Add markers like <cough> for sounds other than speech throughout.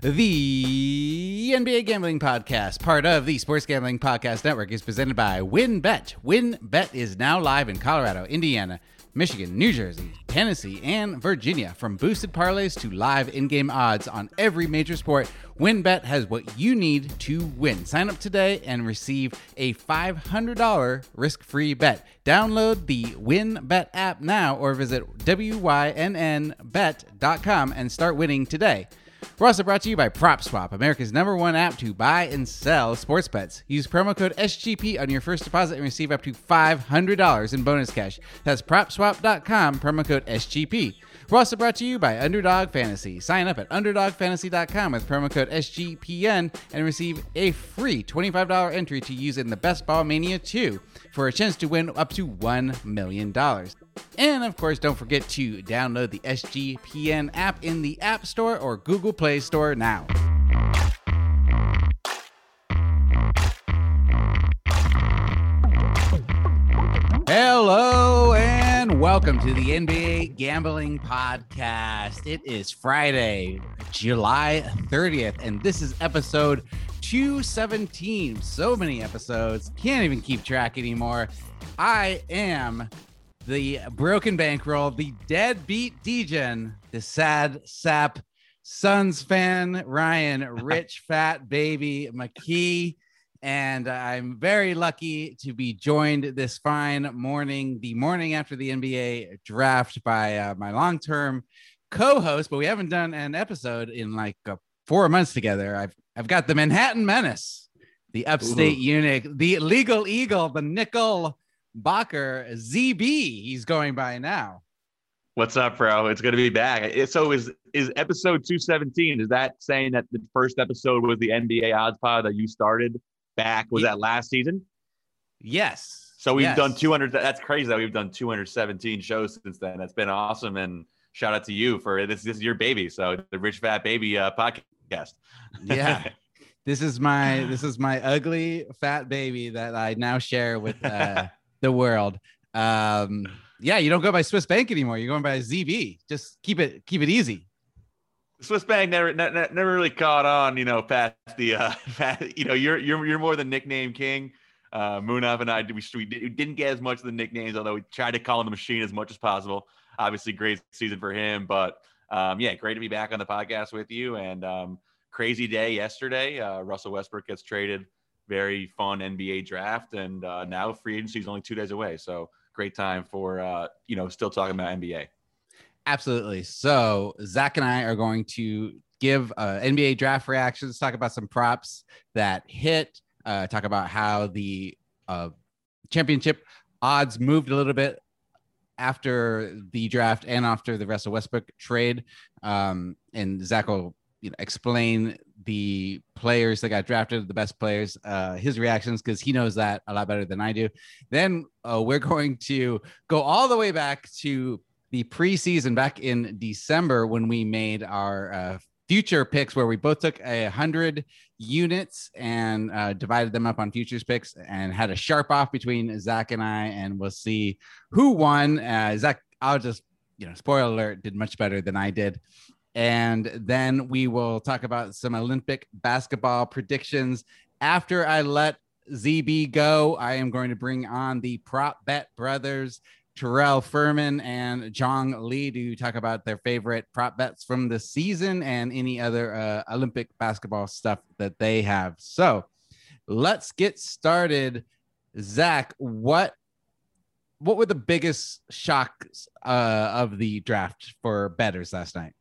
The NBA Gambling Podcast, part of the Sports Gambling Podcast Network, is presented by WynnBET. WynnBET is now live in Colorado, Indiana, Michigan, New Jersey, Tennessee, and Virginia. From boosted parlays to live in game odds on every major sport, WynnBET has what you need to win. Sign up today and receive a $500 risk free bet. Download the WynnBET app now or visit WYNNBet.com and start winning today. We're also brought to you by PropSwap, America's number one app to buy and sell sports bets. Use promo code SGP on your first deposit and receive up to $500 in bonus cash. That's PropSwap.com, promo code SGP. We're also brought to you by Underdog Fantasy. Sign up at UnderdogFantasy.com with promo code SGPN and receive a free $25 entry to use in the Best Ball Mania 2 for a chance to win up to $1 million. And of course, don't forget to download the SGPN app in the App Store or Google Play Store now. Hello and welcome to the NBA Gambling Podcast. It is Friday, July 30th, and this is episode 217. So many episodes, can't even keep track anymore. I am the broken bankroll, the deadbeat Degen, the sad sap Suns fan, Ryan, <laughs> rich fat baby McKee. And I'm very lucky to be joined this fine morning, the morning after the NBA draft, by uh, my long term co host. But we haven't done an episode in like uh, four months together. I've, I've got the Manhattan Menace, the upstate Ooh. eunuch, the legal eagle, the nickel Bacher ZB. He's going by now. What's up, bro? It's good to be back. So is is episode 217? Is that saying that the first episode was the NBA odds pod that you started back? Was that last season? Yes. So we've yes. done 200. That's crazy that we've done 217 shows since then. That's been awesome. And shout out to you for this. This is your baby. So the Rich Fat Baby uh, podcast. Yeah. <laughs> this is my this is my ugly fat baby that I now share with uh, <laughs> the world. Um, yeah, you don't go by Swiss Bank anymore. You're going by ZB. Just keep it keep it easy. Swiss Bank never never, never really caught on, you know, past the uh, <laughs> past, you know, you're you're you're more the nickname king. Uh, Munaf and I we, we didn't get as much of the nicknames, although we tried to call him the machine as much as possible. Obviously, great season for him, but um, yeah, great to be back on the podcast with you. And um, crazy day yesterday. Uh, Russell Westbrook gets traded very fun NBA draft, and uh, now free agency is only two days away. So great time for uh, you know still talking about NBA. Absolutely. So Zach and I are going to give uh, NBA draft reactions, talk about some props that hit, uh, talk about how the uh, championship odds moved a little bit after the draft and after the Russell Westbrook trade. Um, and Zach will you know, explain the players that got drafted, the best players, uh, his reactions, because he knows that a lot better than I do. Then uh, we're going to go all the way back to the preseason back in December when we made our uh, future picks, where we both took a hundred units and uh, divided them up on futures picks and had a sharp off between Zach and I, and we'll see who won. Uh, Zach, I'll just you know, spoiler alert, did much better than I did. And then we will talk about some Olympic basketball predictions. After I let ZB go, I am going to bring on the prop bet brothers, Terrell Furman and Jong Lee, to talk about their favorite prop bets from the season and any other uh, Olympic basketball stuff that they have. So let's get started. Zach, what what were the biggest shocks uh, of the draft for betters last night?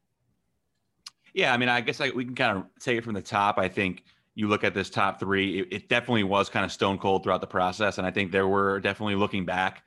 Yeah, I mean, I guess we can kind of take it from the top. I think you look at this top three, it, it, definitely was kind of stone cold throughout the process. And I think there were definitely looking back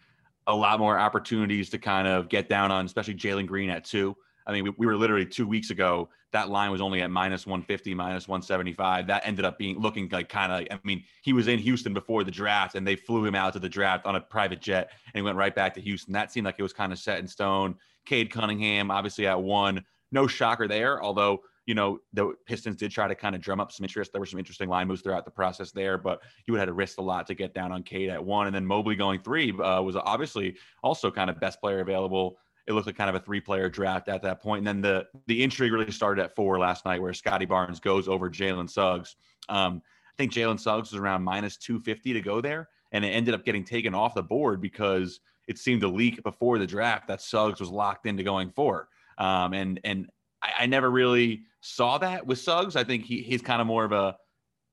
a lot more opportunities to kind of get down on, especially Jalen Green at two. I mean, we, we, were literally two weeks ago, that line was only at minus 150, minus 175. That ended up being looking like kind of, I mean, he was in Houston before the draft and they flew him out to the draft on a private jet and he went right back to Houston. That seemed like it was kind of set in stone. Cade Cunningham, obviously at one, no shocker there, although you know the Pistons did try to kind of drum up some interest. There were some interesting line moves throughout the process there, but you would have to risk a lot to get down on Cade at one, and then Mobley going three uh, was obviously also kind of best player available it looked like kind of a three player draft at that point. And then the the intrigue really started at four last night, where Scottie Barnes goes over Jalen Suggs. Um, I think Jalen Suggs was around minus 250 to go there, and it ended up getting taken off the board because it seemed to leak before the draft that Suggs was locked into going four. Um, and and I, never really saw that with Suggs. I think he, he's kind of more of a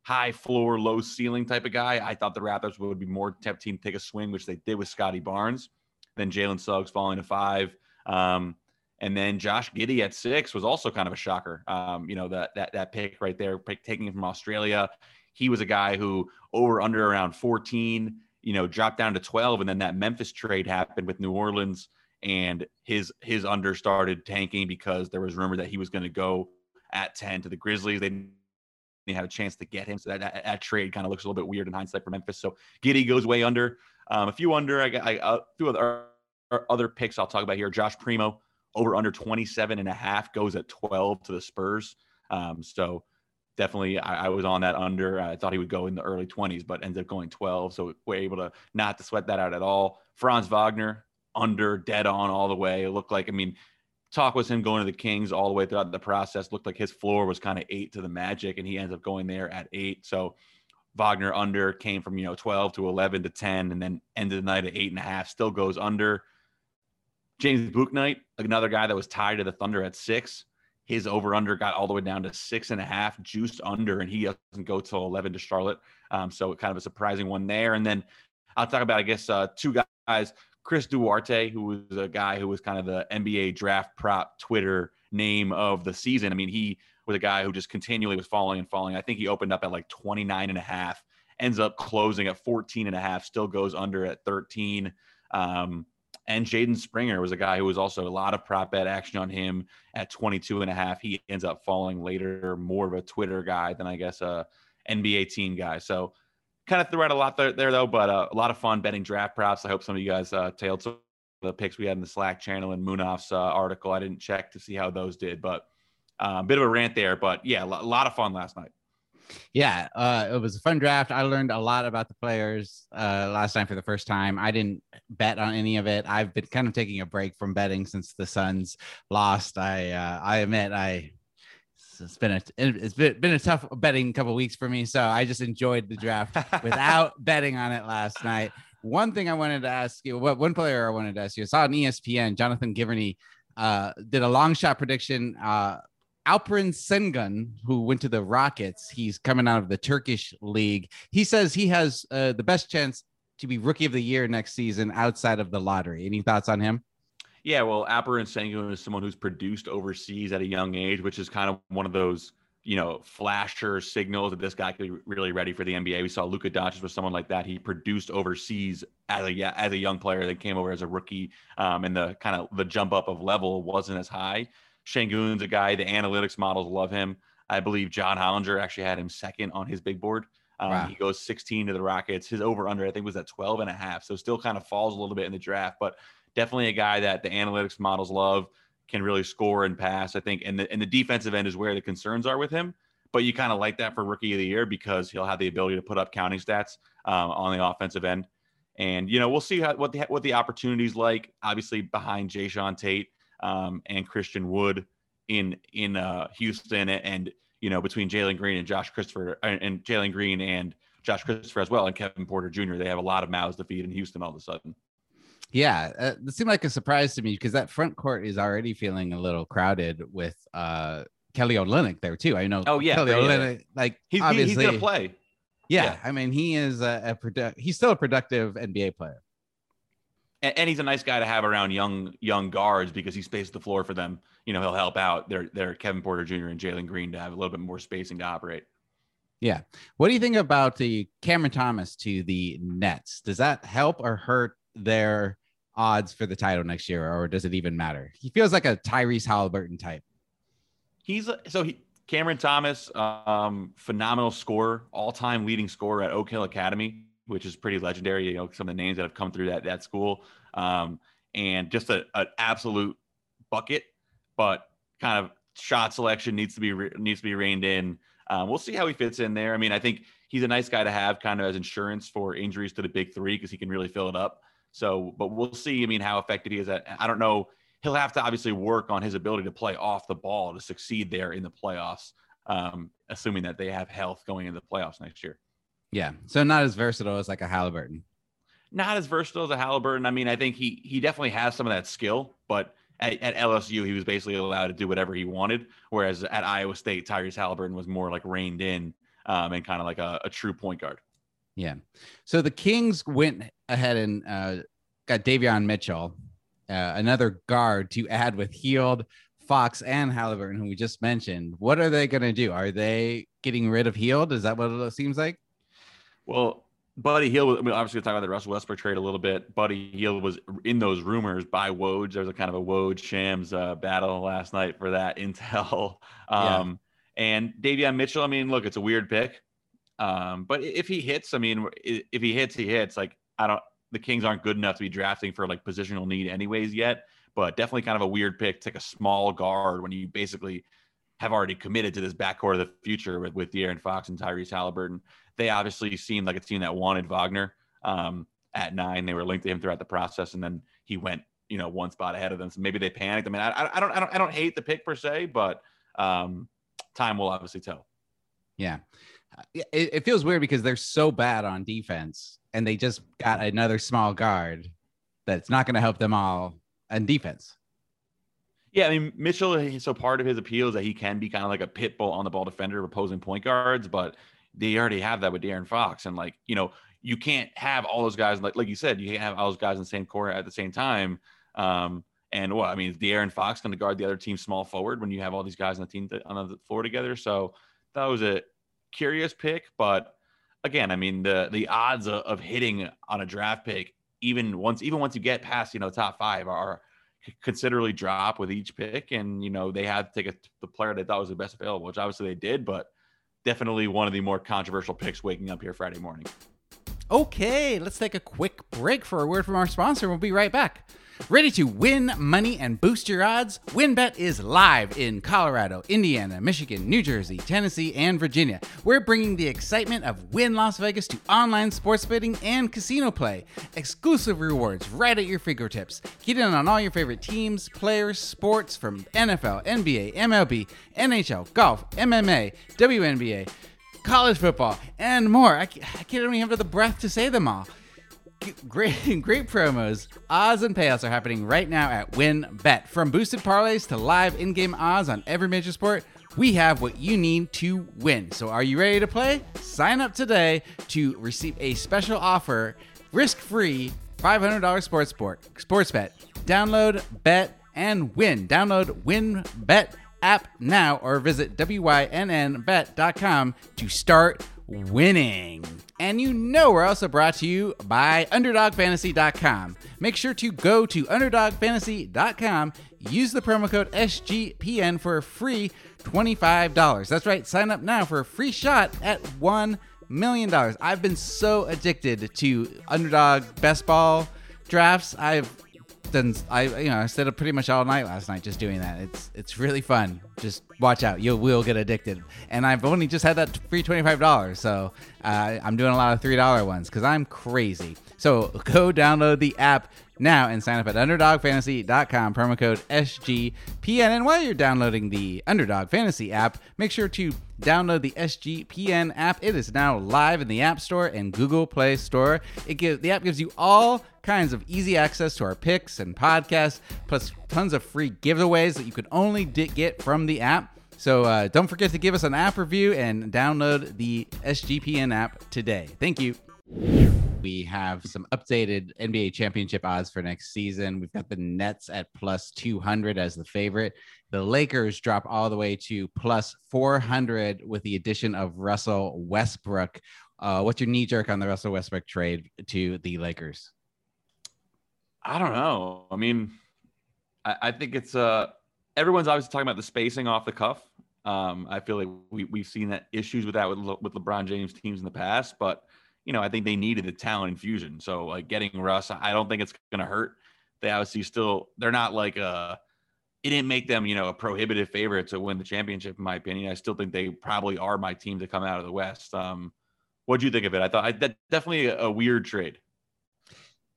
high floor, low ceiling type of guy. I thought the Raptors would be more tempting to take a swing, which they did with Scottie Barnes. Then Jalen Suggs falling to five. Um, and then Josh Giddey at six was also kind of a shocker. Um, you know, that that that pick right there, pick, taking him from Australia. He was a guy who over under around 14, you know, dropped down to 12. And then that Memphis trade happened with New Orleans and his his under started tanking because there was rumor that he was going to go at 10 to the Grizzlies. They didn't have a chance to get him. So that, that, that trade kind of looks a little bit weird in hindsight for Memphis. So Giddey goes way under. Um, a few under. I got I, a few other other picks I'll talk about here. Josh Primo over under 27 and a half goes at 12 to the Spurs. Um, so definitely I, I, was on that under. I thought he would go in the early 20s, but ended up going 12. So we're able to not to sweat that out at all. Franz Wagner under dead on all the way. It looked like, I mean, talk was him going to the Kings all the way throughout the process. Looked like his floor was kind of eight to the Magic, and he ends up going there at eight. So Wagner under came from you know 12 to 11 to 10, and then ended the night at eight and a half. Still goes under. James Bouknight, another guy that was tied to the Thunder at six. His over under got all the way down to six and a half, juiced under, and he doesn't go till 11 to Charlotte. Um, so kind of a surprising one there. And then I'll talk about, I guess, uh, two guys Chris Duarte, who was a guy who was kind of the NBA draft prop Twitter name of the season. I mean, he was a guy who just continually was falling and falling. I think he opened up at like 29 and a half, ends up closing at 14 and a half, still goes under at 13. Um, and Jaden Springer was a guy who was also a lot of prop bet action on him at 22 and a half. He ends up falling later, more of a Twitter guy than I guess a NBA team guy. So kind of threw out a lot there, there though, but uh, a lot of fun betting draft props. I hope some of you guys uh, tailed some of the picks we had in the Slack channel and Munaf's uh, article. I didn't check to see how those did, but a uh, bit of a rant there. But yeah, a lot of fun last night. Yeah, uh, it was a fun draft. I learned a lot about the players uh, last night for the first time. I didn't bet on any of it. I've been kind of taking a break from betting since the Suns lost. I uh, I admit I it's been a it's been, been a tough betting couple weeks for me. So I just enjoyed the draft <laughs> without betting on it last night. One thing I wanted to ask you, what one player I wanted to ask you, I saw on ESPN, Jonathan Givony uh, did a long shot prediction. Uh, Alperen Sengun, who went to the Rockets, he's coming out of the Turkish league. He says he has uh, the best chance to be rookie of the year next season outside of the lottery. Any thoughts on him? Yeah, well, Alperen Sengun is someone who's produced overseas at a young age, which is kind of one of those, you know, flasher signals that this guy could be really ready for the NBA. We saw Luka Doncic was someone like that. He produced overseas as a as a young player that came over as a rookie, um, and the kind of the jump up of level wasn't as high. Sengun's a guy. The analytics models love him. I believe John Hollinger actually had him second on his big board. Um, wow. He goes 16 to the Rockets. His over under, I think, was at 12 and a half. So still kind of falls a little bit in the draft. But definitely a guy that the analytics models love, can really score and pass. I think, and the and the defensive end is where the concerns are with him. But you kind of like that for rookie of the year because he'll have the ability to put up counting stats um, on the offensive end. And you know we'll see how, what the what the opportunities like. Obviously behind Jae'Sean Tate um, and Christian Wood in in uh, Houston, and you know between Jalen Green and Josh Christopher and, and Jalen Green and Josh Christopher as well, and Kevin Porter Jr. They have a lot of mouths to feed in Houston all of a sudden. Yeah, uh, it seemed like a surprise to me because that front court is already feeling a little crowded with uh, Kelly Olynyk there too. I know. Oh yeah, Kelly Olynyk, like he's, obviously, he's gonna play. Yeah, yeah, I mean he is a, a produ- he's still a productive NBA player, and, and, he's a nice guy to have around young young guards because he spaces the floor for them. You know, he'll help out their their Kevin Porter Jr. and Jalen Green to have a little bit more spacing to operate. Yeah. What do you think about the Cameron Thomas to the Nets? Does that help or hurt their odds for the title next year, or does it even matter? He feels like a Tyrese Halliburton type. He's so he Cameron Thomas, um, phenomenal scorer, all-time leading scorer at Oak Hill Academy, which is pretty legendary. You know, some of the names that have come through that that school, um, and just an absolute bucket. But kind of shot selection needs to be needs to be reined in. Um, we'll see how he fits in there. I mean, I think he's a nice guy to have kind of as insurance for injuries to the big three because he can really fill it up. So, but we'll see. I mean, how effective he is at. I don't know. he'll have to obviously work on his ability to play off the ball to succeed there in the playoffs, um, assuming that they have health going into the playoffs next year. Yeah. So not as versatile as like a Halliburton. Not as versatile as a Halliburton. I mean, I think he he definitely has some of that skill, but at, at, LSU, he was basically allowed to do whatever he wanted. Whereas at Iowa State, Tyrese Halliburton was more like reined in um, and kind of like a, a, true point guard. Yeah. So the Kings went ahead and uh, got Davion Mitchell, uh, another guard to add with Hield, Fox, and Halliburton, who we just mentioned. What are they going to do? Are they getting rid of Hield? Is that what it seems like? Well, Buddy Hield, I mean, obviously, we'll talk about the Russell Westbrook trade a little bit. Buddy Hield was in those rumors by Woj. There was a kind of a Woj Shams uh, battle last night for that <laughs> intel. Um, yeah. And Davion Mitchell, I mean, look, it's a weird pick. Um, but if he hits, I mean, if he hits, he hits. Like, I don't, the Kings aren't good enough to be drafting for like positional need, anyways, yet. But definitely kind of a weird pick. Take a small guard when you basically have already committed to this backcourt of the future with with De'Aaron Fox and Tyrese Halliburton they obviously seemed like a team that wanted Wagner um, at nine. They were linked to him throughout the process, and then he went, you know, one spot ahead of them. So maybe they panicked. I mean, I, I don't, I don't, I don't hate the pick per se, but um, time will obviously tell. Yeah, it, it feels weird because they're so bad on defense, and they just got another small guard that's not going to help them all on defense. Yeah, I mean Mitchell. So part of his appeal is that he can be kind of like a pit bull on the ball defender of opposing point guards, but they already have that with De'Aaron Fox. And like, you know, you can't have all those guys like like you said, you can't have all those guys in the same court at the same time. Um, and well, I mean, is De'Aaron Fox going to guard the other team small forward when you have all these guys on the team on the floor together? So that was a curious pick, but again, I mean, the the odds of, of hitting on a draft pick, even once even once you get past you know top five, are considerably drop with each pick, and you know they had to take a, the player they thought was the best available, which obviously they did, but definitely one of the more controversial picks waking up here Friday morning. Okay, let's take a quick break for a word from our sponsor. We'll be right back. Ready to win money and boost your odds? WynnBET is live in Colorado, Indiana, Michigan, New Jersey, Tennessee, and Virginia. We're bringing the excitement of Wynn Las Vegas to online sports betting and casino play. Exclusive rewards right at your fingertips. Get in on all your favorite teams, players, sports from NFL, NBA, MLB, NHL, golf, MMA, WNBA, college football, and more. I can't even have the breath to say them all great <laughs> great promos. Odds and payouts are happening right now at WynnBET. From boosted parlays to live in-game odds on every major sport, we have what you need to win. So are you ready to play? Sign up today to receive a special offer, risk-free $500 sports sport, sports bet. Download, bet, and win. Download WynnBET app now or visit wynnbet.com to start winning. And you know we're also brought to you by UnderdogFantasy.com. Make sure to go to UnderdogFantasy.com, use the promo code SGPN for a free $25. That's right, sign up now for a free shot at $1 million. I've been so addicted to Underdog Best Ball drafts. I've done I you know I stayed up pretty much all night last night just doing that. It's it's really fun. Just watch out, you will get addicted. And I've only just had that free twenty five dollars, so uh, I'm doing a lot of three dollar ones because I'm crazy. So <laughs> go download the app now and sign up at underdogfantasy.com promo code SGPN. And while you're downloading the Underdog Fantasy app, make sure to download the SGPN app. It is now live in the App Store and Google Play Store. It gives the app gives you all kinds of easy access to our picks and podcasts, plus tons of free giveaways that you can only get from the app. So uh, don't forget to give us an app review and download the SGPN app today. Thank you. We have some updated NBA championship odds for next season. We've got the Nets at plus 200 as the favorite. The Lakers drop all the way to plus 400 with the addition of Russell Westbrook. Uh, what's your knee jerk on the Russell Westbrook trade to the Lakers? I don't know. I mean, I, I think it's uh everyone's obviously talking about the spacing off the cuff. Um, I feel like we we've seen that issues with that with Le, with LeBron James teams in the past, but you know, I think they needed the talent infusion. So like getting Russ, I don't think it's going to hurt. They obviously still they're not like uh it didn't make them, you know, a prohibitive favorite to win the championship in my opinion. I still think they probably are my team to come out of the West. Um what do you think of it? I thought I, that definitely a, a weird trade.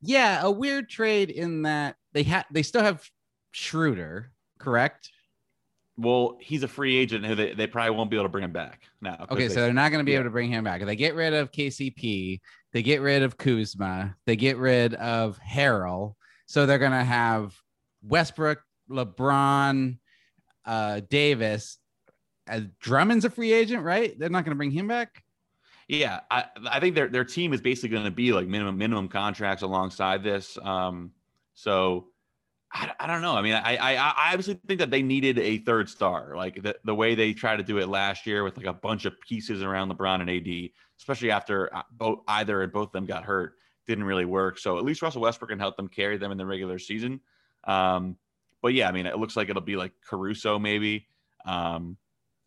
Yeah, a weird trade in that they had they still have Schroeder, correct? Well, he's a free agent who they, they probably won't be able to bring him back now. Okay, they, so they're not going to be yeah. able to bring him back. If They get rid of KCP, they get rid of Kuzma, they get rid of Harrell. So they're going to have Westbrook, LeBron, uh, Davis. Uh, Drummond's a free agent, right? They're not going to bring him back. Yeah, I, I think their their team is basically going to be like minimum minimum contracts alongside this. Um, so I, I don't know. I mean, I, I I obviously think that they needed a third star, like the, the way they tried to do it last year with like a bunch of pieces around LeBron and AD, especially after uh, both either and both of them got hurt, didn't really work. So at least Russell Westbrook can help them carry them in the regular season. Um, but yeah, I mean, it looks like it'll be like Caruso maybe. Um,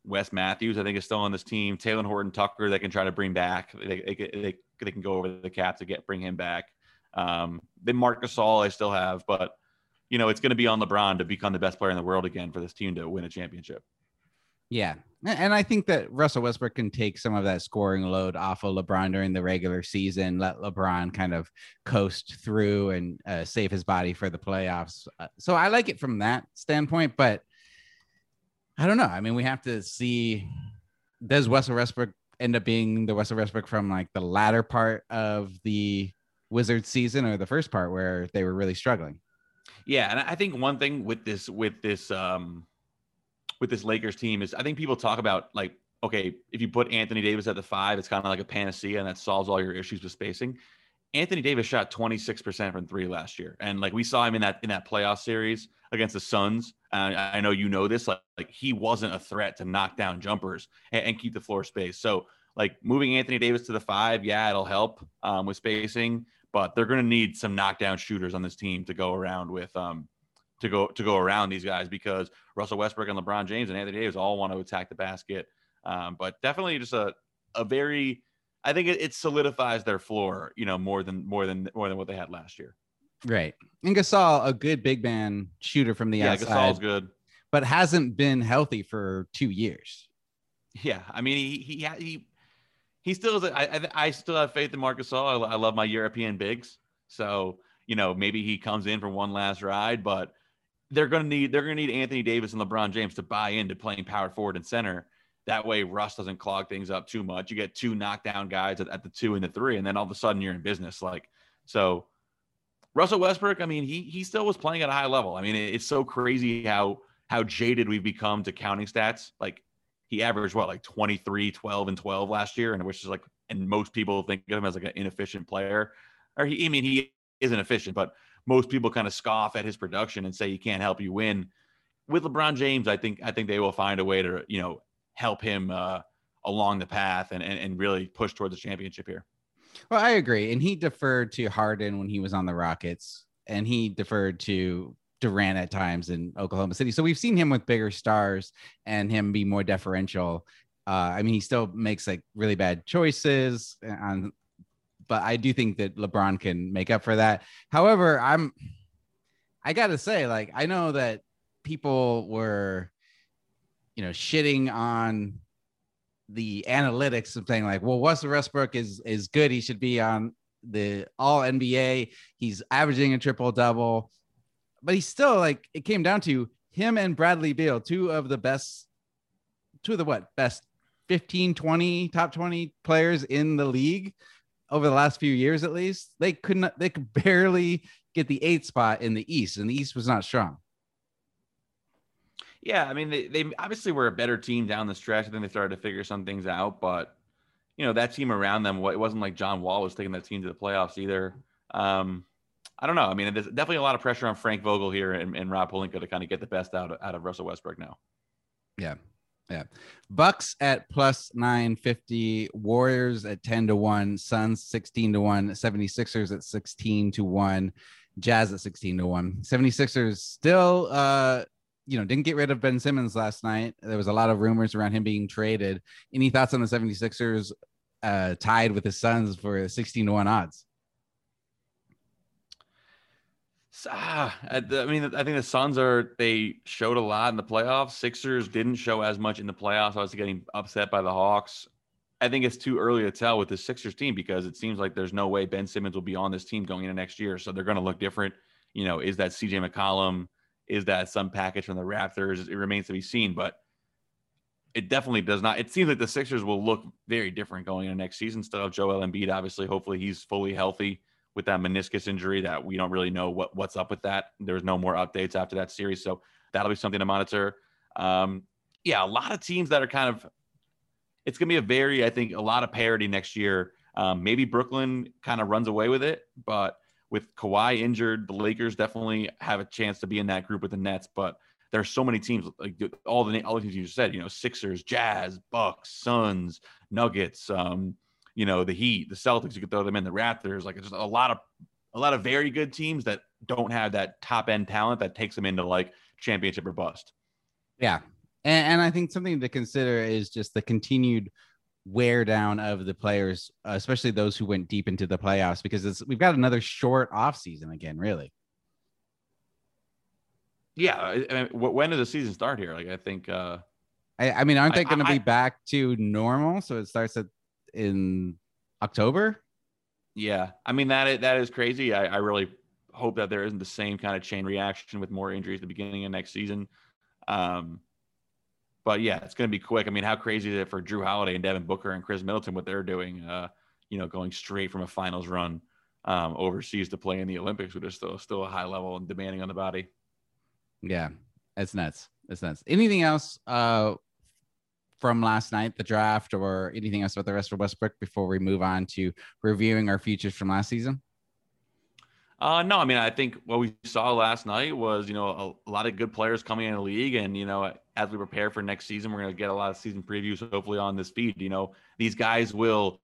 Wes Matthews, I think, is still on this team. Talen Horton Tucker, they can try to bring back. They, they, they, they can go over the cap to get bring him back. Um, then Marc Gasol, I still have, but you know, it's going to be on LeBron to become the best player in the world again for this team to win a championship. Yeah. And I think that Russell Westbrook can take some of that scoring load off of LeBron during the regular season, let LeBron kind of coast through and uh, save his body for the playoffs. Uh, so I like it from that standpoint, but I don't know. I mean, we have to see does Russell Westbrook end up being the Russell Westbrook from like the latter part of the Wizards season or the first part where they were really struggling? Yeah, and I think one thing with this with this um with this Lakers team is I think people talk about like okay, if you put Anthony Davis at the 5, it's kind of like a panacea and that solves all your issues with spacing. Anthony Davis shot 26% from 3 last year. And like we saw him in that in that playoff series against the Suns. I know you know this like, like he wasn't a threat to knock down jumpers and, and keep the floor space. So like moving Anthony Davis to the 5, yeah, it'll help um, with spacing, but they're going to need some knockdown shooters on this team to go around with um to go to go around these guys because Russell Westbrook and LeBron James and Anthony Davis all want to attack the basket. Um, but definitely just a a very I think it, it, solidifies their floor, you know, more than more than more than what they had last year. Right. And Gasol, a good big man shooter from the yeah, outside. Gasol's good, but hasn't been healthy for two years. Yeah, I mean he he he he still is. I I, I still have faith in Marcus Gasol. I, I love my European bigs, so you know maybe he comes in for one last ride, but they're going to need they're going to need Anthony Davis and LeBron James to buy into playing power forward and center. That way, Russ doesn't clog things up too much. You get two knockdown guys at, at the two and the three, and then all of a sudden you're in business. Like so, Russell Westbrook. I mean, he he still was playing at a high level. I mean, it, it's so crazy how how jaded we've become to counting stats. Like he averaged what like 23, 12, and 12 last year, and which is like, and most people think of him as like an inefficient player. Or he, I mean, he isn't efficient, but most people kind of scoff at his production and say he can't help you win. With LeBron James, I think I think they will find a way to you know help him uh, along the path and, and and really push towards the championship here. Well, I agree, and he deferred to Harden when he was on the Rockets, and he deferred to Durant at times in Oklahoma City. So we've seen him with bigger stars and him be more deferential. Uh, I mean, he still makes like really bad choices on but I do think that LeBron can make up for that. However, I'm I got to say like I know that people were you know shitting on the analytics of saying like, well, Russell Westbrook is is good. He should be on the all NBA. He's averaging a triple double, but he's still like it came down to him and Bradley Beal, two of the best, two of the what best 15, 20 top 20 players in the league over the last few years, at least, they couldn't, they could <laughs> barely get the eighth spot in the East, and the East was not strong. Yeah, I mean, they, they obviously were a better team down the stretch. I think they started to figure some things out, but you know that team around them, it wasn't like John Wall was taking that team to the playoffs either. Um, I don't know. I mean, there's definitely a lot of pressure on Frank Vogel here and, and Rob Pelinka to kind of get the best out of, out of Russell Westbrook now. Yeah, yeah. Bucks at plus 950, Warriors at 10 to 1, Suns 16 to 1, 76ers at 16 to 1, Jazz at 16 to 1. 76ers still uh you know, didn't get rid of Ben Simmons last night. There was a lot of rumors around him being traded. Any thoughts on the 76ers uh tied with the Suns for 16 to 1 odds? Ah, I mean, I think the Suns are they showed a lot in the playoffs. Sixers didn't show as much in the playoffs. I was getting upset by the Hawks. I think it's too early to tell with the Sixers team because it seems like there's no way Ben Simmons will be on this team going into next year. So they're going to look different. You know, is that CJ McCollum? is that some package from the Raptors? It remains to be seen, but it definitely does not. It seems like the Sixers will look very different going into next season. Still have Joel Embiid, obviously. Hopefully, he's fully healthy with that meniscus injury. That we don't really know what what's up with that. There's no more updates after that series, so that'll be something to monitor. Um, yeah, a lot of teams that are kind of. It's going to be a very, I think, a lot of parity next year. Um, maybe Brooklyn kind of runs away with it, but with Kawhi injured, the Lakers definitely have a chance to be in that group with the Nets. But there's so many teams, like all the all the teams you just said, you know, Sixers, Jazz, Bucks, Suns, Nuggets, um, you know, the Heat, the Celtics. You could throw them in the Raptors. Like it's just a lot of a lot of very good teams that don't have that top end talent that takes them into like championship or bust. Yeah, and, and I think something to consider is just the continued wear down of the players, especially those who went deep into the playoffs, because we've got another short off season again, really. Yeah, I mean, when does the season start here? Like, I think. uh I, I mean, aren't they going to be back to normal? So it starts at in October. Yeah, I mean that that is crazy. I, I really hope that there isn't the same kind of chain reaction with more injuries at the beginning of next season. Um, but yeah, it's going to be quick. I mean, how crazy is it for Jrue Holiday and Devin Booker and Khris Middleton what they're doing? Uh, you know, going straight from a finals run um, overseas to play in the Olympics, which is still still a high level and demanding on the body. Yeah, it's nuts. It's nuts. Anything else uh, from last night, the draft, or anything else about the Russell Westbrook before we move on to reviewing our futures from last season? Uh, no, I mean, I think what we saw last night was, you know, a, a, lot of good players coming in the league. And, you know, as we prepare for next season, we're going to get a lot of season previews, hopefully on this feed. You know, these guys will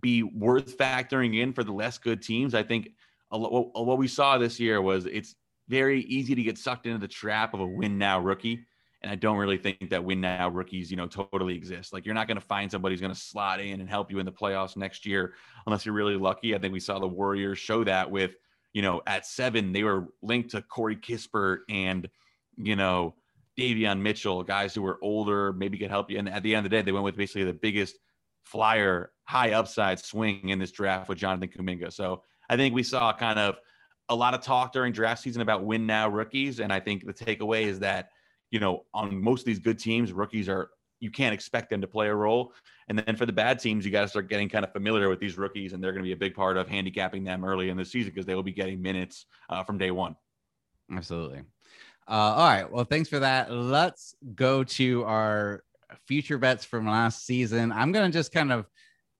be worth factoring in for the less good teams. I think a, what, what we saw this year was it's very easy to get sucked into the trap of a win now rookie. And I don't really think that win now rookies, you know, totally exist. Like you're not going to find somebody who's going to slot in and help you in the playoffs next year unless you're really lucky. I think we saw the Warriors show that with you know, at seven, they were linked to Corey Kispert and, you know, Davion Mitchell, guys who were older, maybe could help you. And at the end of the day, they went with basically the biggest flyer, high upside swing in this draft with Jonathan Kuminga. So I think we saw kind of a lot of talk during draft season about win now rookies. And I think the takeaway is that, you know, on most of these good teams, rookies are you can't expect them to play a role. And then for the bad teams, you got to start getting kind of familiar with these rookies, and they're going to be a big part of handicapping them early in the season because they will be getting minutes uh, from day one. Absolutely. Uh, all right. Well, thanks for that. Let's go to our future bets from last season. I'm going to just kind of,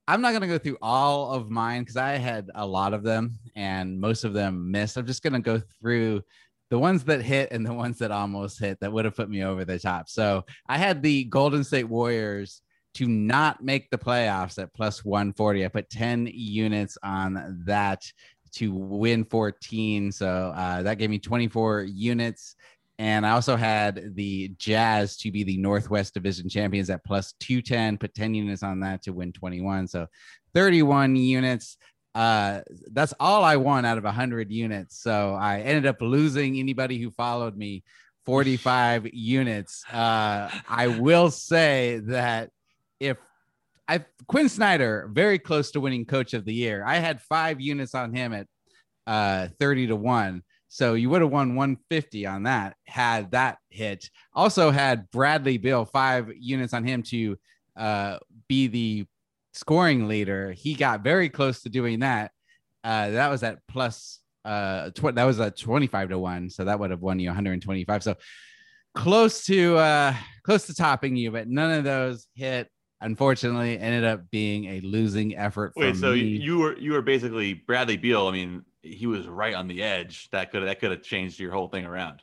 I'm not going to go through all of mine because I had a lot of them and most of them missed. I'm just going to go through the ones that hit and the ones that almost hit that would have put me over the top. So I had the Golden State Warriors to not make the playoffs at plus 140. I put 10 units on that to win 14. So uh, that gave me 24 units. And I also had the Jazz to be the Northwest Division champions at plus 210, put 10 units on that to win 21. So 31 units uh that's all i won out of 100 units. So i ended up losing anybody who followed me 45 units. Uh i will say that if i quin snyder very close to winning coach of the year. I had five units on him at uh 30 to 1 so you would have won 150 on that had that hit also had bradley beal five units on him to uh be the scoring leader. He got very close to doing that. Uh, that was at plus uh tw- that was a 25 to 1 so that would have won you 125 so close to uh close to topping you but none of those hit unfortunately ended up being a losing effort wait so me. you were you were basically bradley beal i mean he was right on the edge that could that could have changed your whole thing around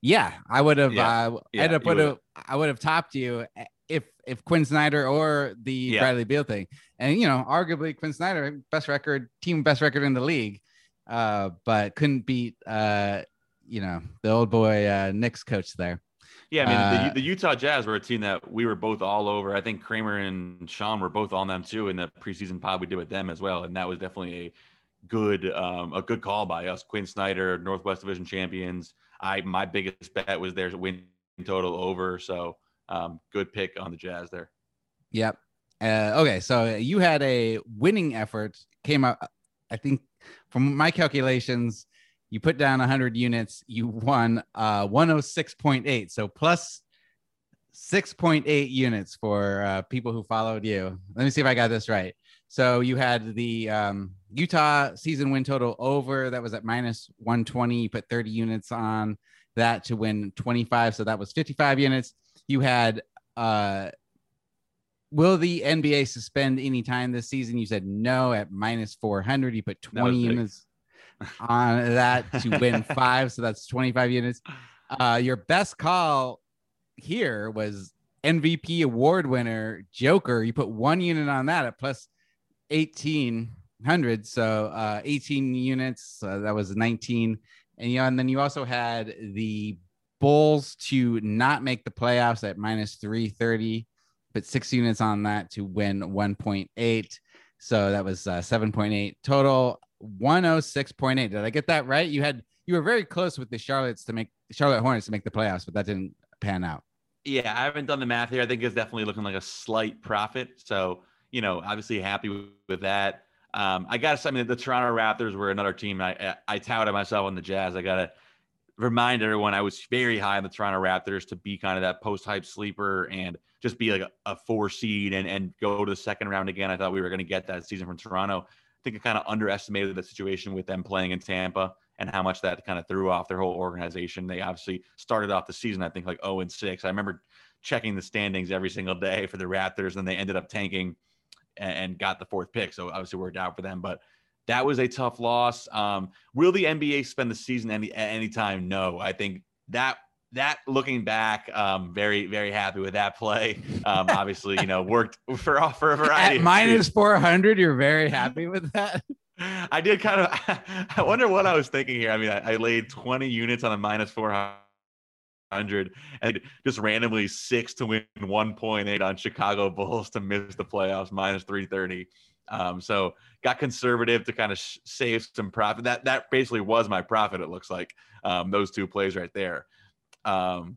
yeah i would have yeah. uh yeah, ended up would have i would have topped you if if Quin Snyder or the yeah. Bradley Beal thing, and you know, arguably Quin Snyder best record, team best record in the league, uh, but couldn't beat uh, you know, the old boy uh, Knicks coach there. Yeah, I mean, uh, the, the, Utah Jazz were a team that we were both all over. I think Kramer and Sean were both on them too in the preseason pod we did with them as well, and that was definitely a good um, a good call by us. Quin Snyder, Northwest Division champions. I my biggest bet was there's a win total over, so um, good pick on the Jazz there. Yep. Uh, okay, so you had a winning effort. Came out, I think, from my calculations, You put down 100 units. You won uh, 106.8. So plus 6.8 units for uh, people who followed you. Let me see if I got this right. So you had the um, Utah season win total over that was at minus 120. You put 30 units on that to win 25. So that was 55 units. You had uh, will the NBA suspend any time this season? You said no at minus 400. You put 20 units on that to win <laughs> five. So that's 25 units. Uh, your best call here was MVP award winner Joker. You put one unit on that at plus 1800. So uh, 18 units. Uh, that was 19. And, you know, and then you also had the Bulls to not make the playoffs at minus 330 put six units on that to win 1.8. So that was uh, 7.8 total, 106.8. Did I get that right? You had you were very close with the Charlottes to make Charlotte Hornets to make the playoffs, but that didn't pan out. Yeah, I haven't done the math here. I think it's definitely looking like a slight profit. So you know, obviously happy with, that. Um, I got to I mean, the Toronto Raptors were another team. I, I, I touted myself on the Jazz. I got to remind everyone I was very high on the Toronto Raptors to be kind of that post hype sleeper and just be like a, a, four seed and, and go to the second round again. I thought we were going to get that season from Toronto. I think I kind of underestimated the situation with them playing in Tampa and how much that kind of threw off their whole organization. They obviously started off the season, I think, like 0 and 6. I remember checking the standings every single day for the Raptors, and they ended up tanking and, and got the fourth pick. So obviously worked out for them. But that was a tough loss. Um, will the NBA spend the season any at any time? No. I think that that looking back, um, very very happy with that play. Um, <laughs> obviously, you know, worked for for a variety. At minus four hundred, you're very happy with that. <laughs> I did kind of. <laughs> I wonder what I was thinking here. I mean, I, I laid 20 units on a minus 400 and just randomly six to win 1.8 on Chicago Bulls to miss the playoffs minus 330. Um, so got conservative to kind of sh- save some profit. That that basically was my profit. It looks like um, those two plays right there. Um,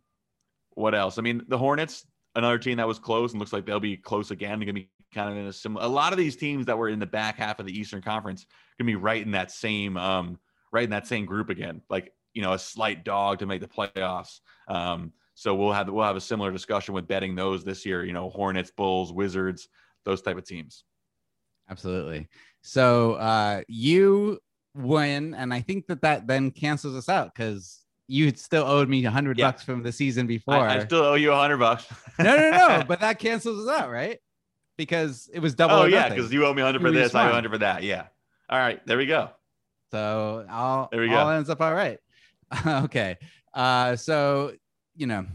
what else? I mean, the Hornets, another team that was close and looks like they'll be close again. Gonna be kind of in a similar. A lot of these teams that were in the back half of the Eastern Conference gonna be right in that same um, right in that same group again. Like you know, a slight dog to make the playoffs. Um, so we'll have we'll have a similar discussion with betting those this year. You know, Hornets, Bulls, Wizards, those type of teams. Absolutely. So uh, you win, and I think that that then cancels us out because you still owed me a hundred yeah. bucks from the season before. I, I still owe you a hundred bucks. <laughs> no, no, no. <laughs> But that cancels us out, right? Because it was double. Oh yeah, because you owe me a hundred for this, I owe hundred for that. Yeah. All right, there we go. So all there we go. All ends up all right. <laughs> okay. Uh, so you know,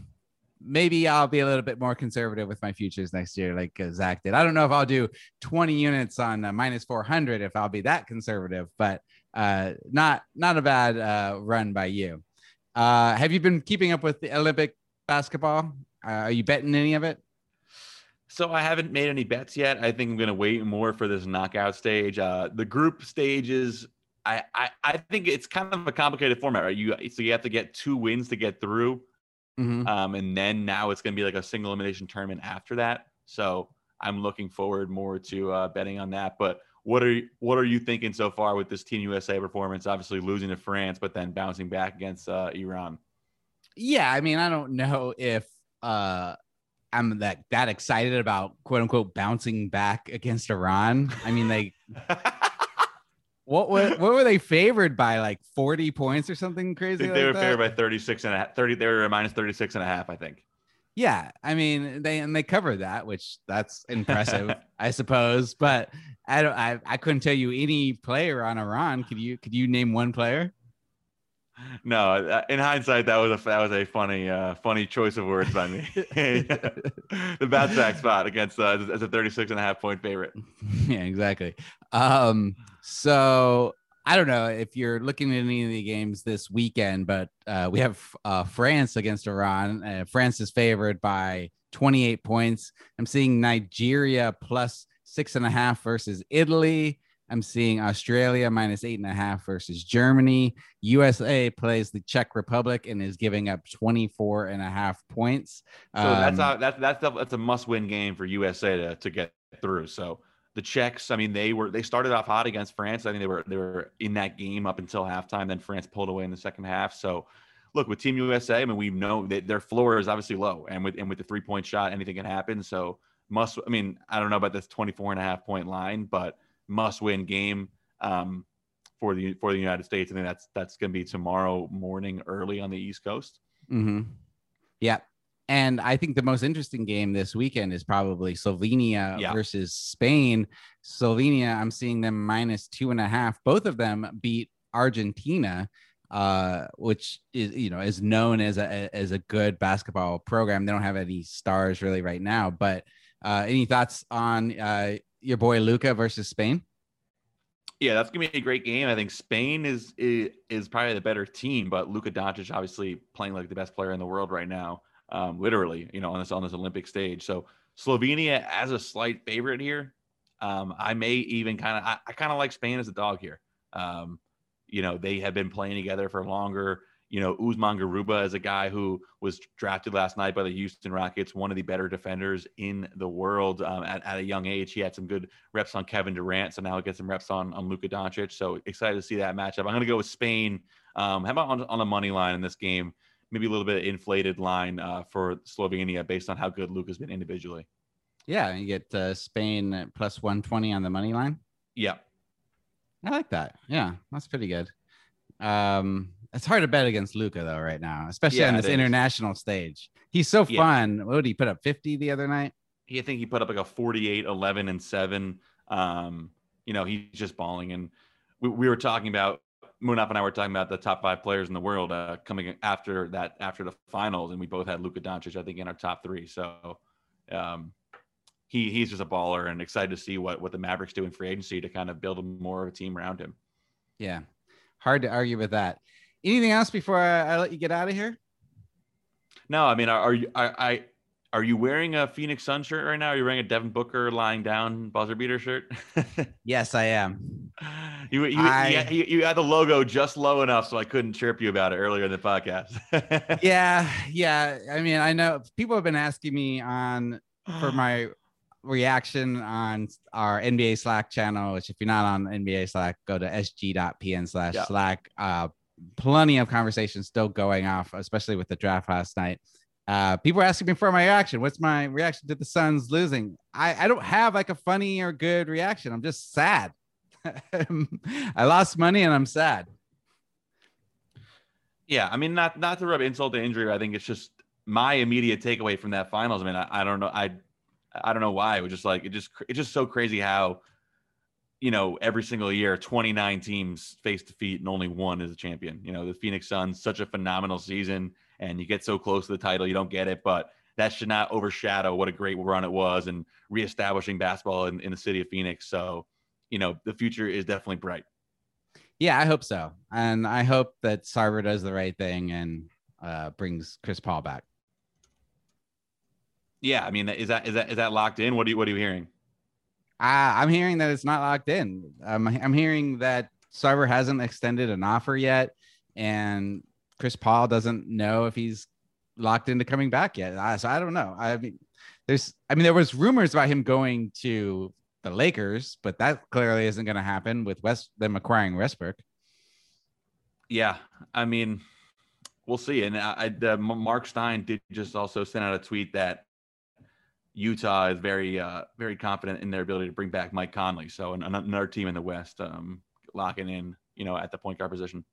maybe I'll be a little bit more conservative with my futures next year, like uh, Zach did. I don't know if I'll do 20 units on uh, minus 400 if I'll be that conservative, but uh, not not a bad uh, run by you. Uh, have you been keeping up with the Olympic basketball? Are you betting any of it? So I haven't made any bets yet. I think I'm going to wait more for this knockout stage. The group stages, I, I I think it's kind of a complicated format, right? You so you have to get two wins to get through. Mm-hmm. Um, and then now it's going to be like a single elimination tournament after that. So I'm looking forward more to uh, betting on that. But what are you, what are you thinking so far with this Team USA performance? Obviously losing to France, but then bouncing back against uh, Iran. Yeah, I mean, I don't know if uh, I'm that that excited about quote unquote bouncing back against Iran. I mean, they <laughs> What were, <laughs> what were they favored by? Like 40 points or something crazy? Like they were that? favored by 36 and a half, 30. They were minus 36 and a half, I think. Yeah. I mean, they, and they covered that, which that's <laughs> impressive, I suppose. But I don't, I, I couldn't tell you any player on Iran. Could you, could you name one player? No, uh, in hindsight, that was a that was a funny uh, funny choice of words by me. <laughs> the bounce back spot against uh, as a 36 and a half point favorite. Yeah, exactly. Um, so I don't know if you're looking at any of the games this weekend, but uh, we have uh, France against Iran. Uh, France is favored by 28 points. I'm seeing Nigeria plus six and a half versus Italy. I'm seeing Australia minus eight and a half versus Germany. USA plays the Czech Republic and is giving up 24 and a half points. So um, that's, a, that's, that's, a, that's a must win game for USA to, to get through. So the Czechs, I mean, they were they started off hot against France. I think they were they were in that game up until halftime. Then France pulled away in the second half. So, look with Team USA, I mean, we know that their floor is obviously low, and with and with the three point shot, anything can happen. So, must I mean, I don't know about this 24 and a half point line, but must win game um, for the for the United States. I think that's that's going to be tomorrow morning, early on the East Coast. Mm-hmm. Yeah, and I think the most interesting game this weekend is probably Slovenia yeah. versus Spain. Slovenia, I'm seeing them minus two and a half. Both of them beat Argentina, uh, which is you know is known as a as a good basketball program. They don't have any stars really right now. But uh, any thoughts on uh, your boy Luka versus Spain? Yeah, that's gonna be a great game. I think Spain is is, is probably the better team, but Luka Doncic obviously playing like the best player in the world right now um, literally, you know, on this on this Olympic stage. So Slovenia as a slight favorite here. Um, I may even kind of I, I kind of like Spain as a dog here. Um, you know, they have been playing together for longer. You know, Usman Garuba is a guy who was drafted last night by the Houston Rockets, one of the better defenders in the world um, at, at a young age. He had some good reps on Kevin Durant, so now he gets some reps on, on Luka Doncic. So excited to see that matchup. I'm going to go with Spain. Um, how about on, on the money line in this game? Maybe a little bit inflated line uh, for Slovenia based on how good Luka has been individually. Yeah, you get uh, Spain plus 120 on the money line. Yeah. I like that. Yeah, that's pretty good. Um, it's hard to bet against Luka though right now, especially yeah, on this international stage. He's so yeah. fun. What did he put up 50 the other night? He, I think he put up like a 48, 11, and 7. Um, you know, he's just balling. And we, we were talking about Munaf and I were talking about the top five players in the world uh, coming after that after the finals, and we both had Luka Doncic, I think, in our top three. So um, he he's just a baller, and excited to see what what the Mavericks do in free agency to kind of build more of a team around him. Yeah, hard to argue with that. Anything else before I, I let you get out of here? No, I mean, are, are you? I, I are you wearing a Phoenix Sun shirt right now? Are you wearing a Devin Booker lying down buzzer beater shirt? <laughs> yes, I am. You you, I, you you had the logo just low enough so I couldn't chirp you about it earlier in the podcast. <laughs> yeah, yeah. I mean, I know people have been asking me on for my <gasps> reaction on our NBA Slack channel, which if you're not on NBA Slack, go to sg.pn slash Slack. Uh, plenty of conversations still going off, especially with the draft last night. Uh, people are asking me for my reaction. What's my reaction to the Suns losing? I, I don't have like a funny or good reaction. I'm just sad. <laughs> I lost money and I'm sad. Yeah, I mean, not not to rub insult to injury. I think it's just my immediate takeaway from that finals. I mean, I, I don't know. I I don't know why. It was just like it just it's just so crazy how you know every single year 29 teams face defeat and only one is a champion. You know, the Phoenix Suns such a phenomenal season and you get so close to the title, you don't get it. But that should not overshadow what a great run it was and reestablishing basketball in, in the city of Phoenix. So, you know, the future is definitely bright. Yeah, I hope so. And I hope that Sarver does the right thing and uh, brings Chris Paul back. Yeah, I mean, is that is that is that locked in? What are you what are you hearing? Uh, I'm hearing that it's not locked in. Um, I'm hearing that Sarver hasn't extended an offer yet, and Chris Paul doesn't know if he's locked into coming back yet. So I don't know. I mean, there's, I mean, there was rumors about him going to the Lakers, but that clearly isn't going to happen with West them acquiring Westbrook. Yeah, I mean, we'll see. And I, I Mark Stein did just also send out a tweet that Utah is very, uh, very confident in their ability to bring back Mike Conley. So another team in the West um, locking in, you know, at the point guard position.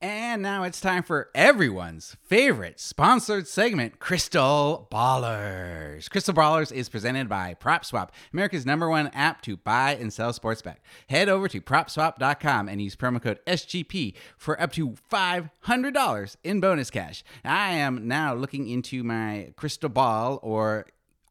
And now it's time for everyone's favorite sponsored segment, Crystal Ballers. Crystal Ballers is presented by PropSwap, America's number one app to buy and sell sports bet. Head over to propswap.com and use promo code SGP for up to $500 in bonus cash. I am now looking into my crystal ball or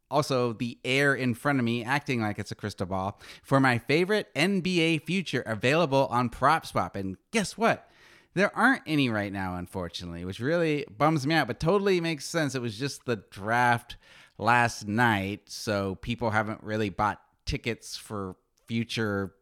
also the air in front of me acting like it's a crystal ball for my favorite NBA future available on PropSwap. And guess what? There aren't any right now, unfortunately, which really bums me out, but totally makes sense. It was just the draft last night, so people haven't really bought tickets for future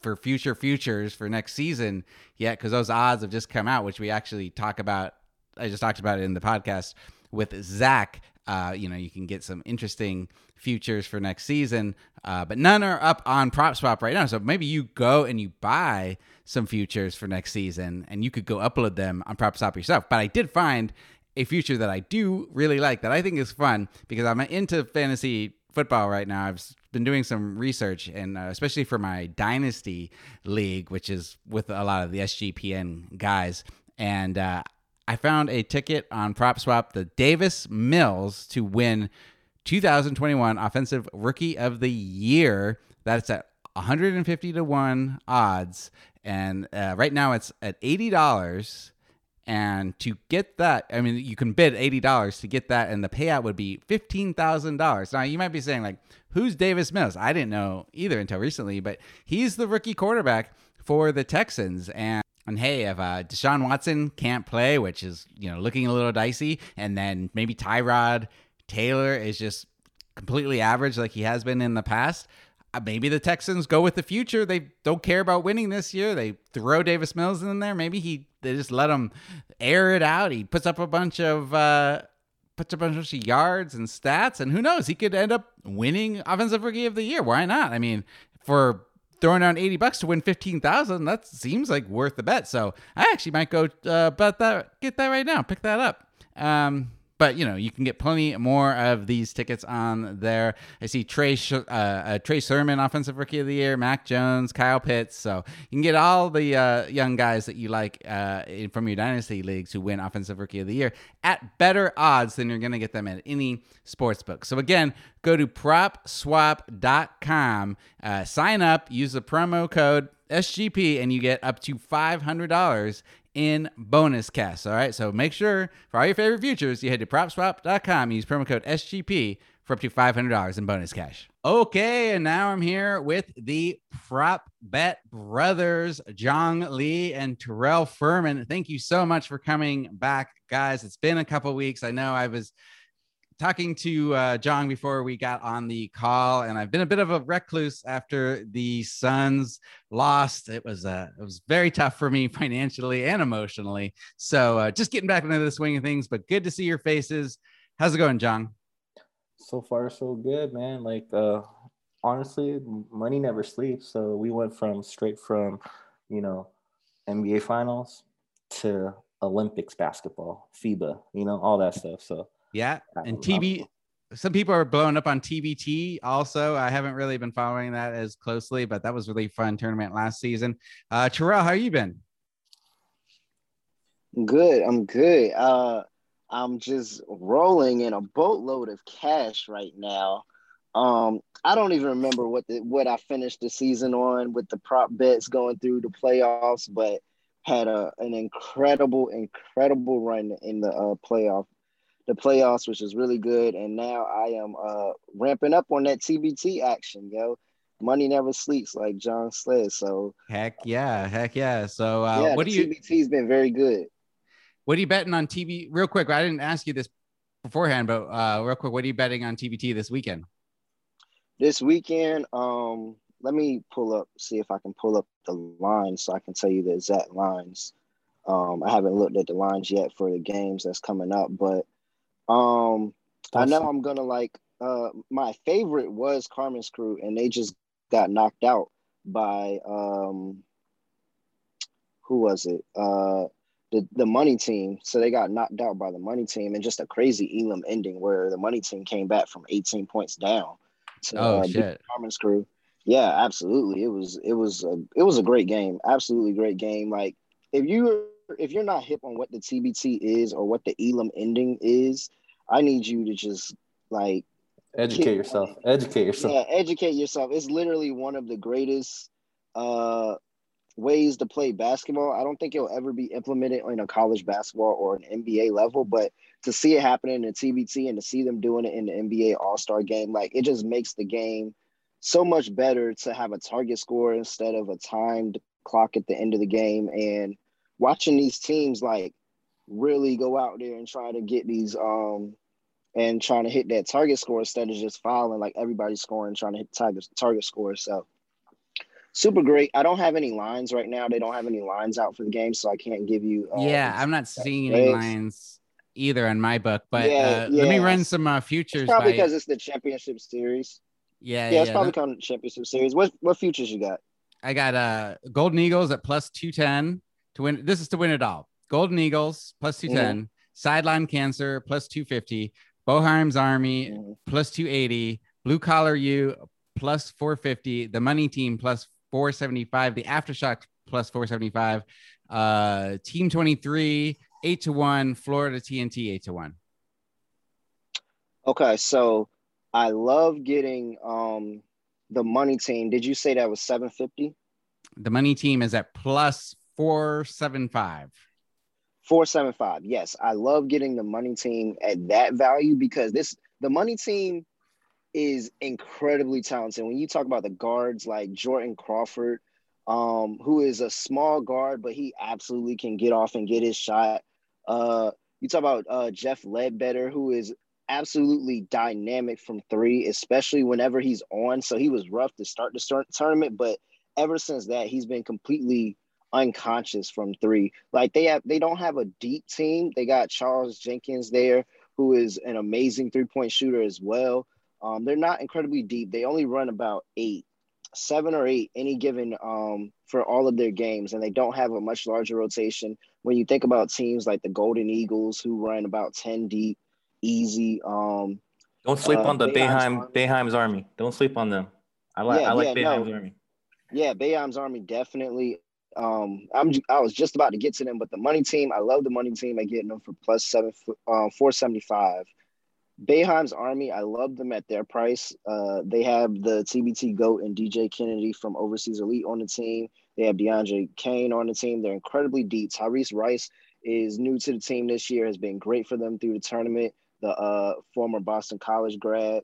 for future futures for next season yet because those odds have just come out, which we actually talk about. I just talked about it in the podcast with Zach, uh, you know, you can get some interesting futures for next season, uh, but none are up on Prop Swap right now. So maybe you go and you buy some futures for next season, and you could go upload them on Prop Swap yourself. But I did find a future that I do really like that I think is fun because I'm into fantasy football right now. I've been doing some research, and uh, especially for my dynasty league, which is with a lot of the SGPN guys, and uh, I found a ticket on PropSwap, the Davis Mills to win 2021 Offensive Rookie of the Year. That's at 150 to one odds, and uh, right now it's at eighty dollars. And to get that, I mean, you can bid eighty dollars to get that, and the payout would be fifteen thousand dollars. Now you might be saying, like, who's Davis Mills? I didn't know either until recently, but he's the rookie quarterback for the Texans, and and hey, if uh, Deshaun Watson can't play, which is you know looking a little dicey, and then maybe Tyrod Taylor is just completely average like he has been in the past, uh, maybe the Texans go with the future. They don't care about winning this year. They throw Davis Mills in there. Maybe he they just let him air it out. He puts up a bunch of uh, puts a bunch of yards and stats, and who knows? He could end up winning Offensive Rookie of the Year. Why not? I mean, for throwing down 80 bucks to win 15,000, that seems like worth the bet. So I actually might go uh, bet that, get that right now, pick that up. Um, but you know, you can get plenty more of these tickets on there. I see Trey uh, uh, Trey Sermon, Offensive Rookie of the Year, Mac Jones, Kyle Pitts. So you can get all the uh, young guys that you like uh, from your dynasty leagues who win Offensive Rookie of the Year at better odds than you're going to get them at any sports book. So again, go to PropSwap.com, uh, sign up, use the promo code SGP, and you get up to $500 in bonus cash. All right. So make sure for all your favorite futures, you head to propswap.com, use promo code SGP for up to $500 in bonus cash. Okay. And now I'm here with the prop bet brothers, Jong Lee and Terrell Furman. Thank you so much for coming back, guys. It's been a couple weeks. I know I was talking to uh, John before we got on the call, and I've been a bit of a recluse after the Suns lost. It was uh, it was very tough for me <laughs> financially and emotionally. So uh, just getting back into the swing of things, but good to see your faces. How's it going, John? So far, so good, man. Like uh, honestly, money never sleeps. So we went from straight from, you know, NBA finals to Olympics basketball, FIBA, you know, all that stuff. So yeah, and TBT. Some people are blowing up on TBT. Also, I haven't really been following that as closely, but that was really fun tournament last season. Uh, Terrell, how you been? Good. I'm good. Uh, I'm just rolling in a boatload of cash right now. Um, I don't even remember what the what I finished the season on with the prop bets going through the playoffs, but had a an incredible, incredible run in the uh, playoff the playoffs, which is really good. And now I am uh, ramping up on that TBT action, yo. Money never sleeps, like John says. So heck yeah, heck yeah. So uh, yeah, what do you? TBT's been very good. What are you betting on TBT? Real quick, I didn't ask you this beforehand, but uh, real quick, what are you betting on TBT this weekend? This weekend, um, let me pull up, see if I can pull up the lines so I can tell you the exact lines. Um, I haven't looked at the lines yet for the games that's coming up, but um, I know I'm gonna like. Uh, my favorite was Carmen's Crew, and they just got knocked out by um, who was it? Uh, the the money team. So they got knocked out by the money team, and just a crazy Elam ending where the money team came back from 18 points down. To, oh uh, shit! Carmen's Crew. Yeah, absolutely. It was it was a, it was a great game. Absolutely great game. Like if you if you're not hip on what the TBT is or what the Elam ending is, I need you to just like educate yourself. Educate yourself. Yeah, educate yourself. It's literally one of the greatest uh ways to play basketball. I don't think it'll ever be implemented in a college basketball or an NBA level, but to see it happening in the TBT and to see them doing it in the NBA All Star game, like it just makes the game so much better to have a target score instead of a timed clock at the end of the game. And watching these teams like really go out there and try to get these um and trying to hit that target score instead of just fouling like everybody's scoring, trying to hit target target score. So super great. I don't have any lines right now. They don't have any lines out for the game, so I can't give you. Um, yeah, I'm not seeing any lines either in my book. But Yeah, uh, let me run some uh, It's futures. probably by- because it's the championship series. yeah, Yeah, yeah. it's probably kind championship series. What what futures you got? I got uh Golden Eagles at plus 210 to win. This is to win it all. Golden Eagles plus 210, sideline cancer plus 250, Boheim's Army Mhm. plus 280, blue collar U plus 450, the money team plus 475, the aftershock plus 475, uh team 23, 8 to 1, Florida TNT 8 to 1. Okay, so I love getting um the money team. Did you say that was 750? The money team is at plus 475. 475. Yes, I love getting the money team at that value because this the money team is incredibly talented. When you talk about the guards like Jordan Crawford, um, who is a small guard, but he absolutely can get off and get his shot. Uh, you talk about uh, Jeff Ledbetter, who is absolutely dynamic from three, especially whenever he's on. So he was rough to start the tournament, but ever since that, he's been completely unconscious from three. Like they have, they don't have a deep team. They got Charles Jenkins there, who is an amazing three point shooter as well. Um, they're not incredibly deep. They only run about eight, seven or eight any given um, for all of their games, and they don't have a much larger rotation. When you think about teams like the Golden Eagles, who run about ten deep, easy. Um, Don't sleep Uh, on the Boheim Army. Boheim's army. Don't sleep on them. I like Yeah, I like yeah, Boheim's no. army. Yeah, Boheim's Army definitely. Um, I'm I was just about to get to them, but the money team, I love the money team. I get them for plus seven, four seventy five. Boheim's Army, I love them at their price. Uh, they have the TBT Goat and DJ Kennedy from Overseas Elite on the team. They have DeAndre Kane on the team. They're incredibly deep. Tyrese Rice is new to the team this year, has been great for them through the tournament. The uh, former Boston College grad.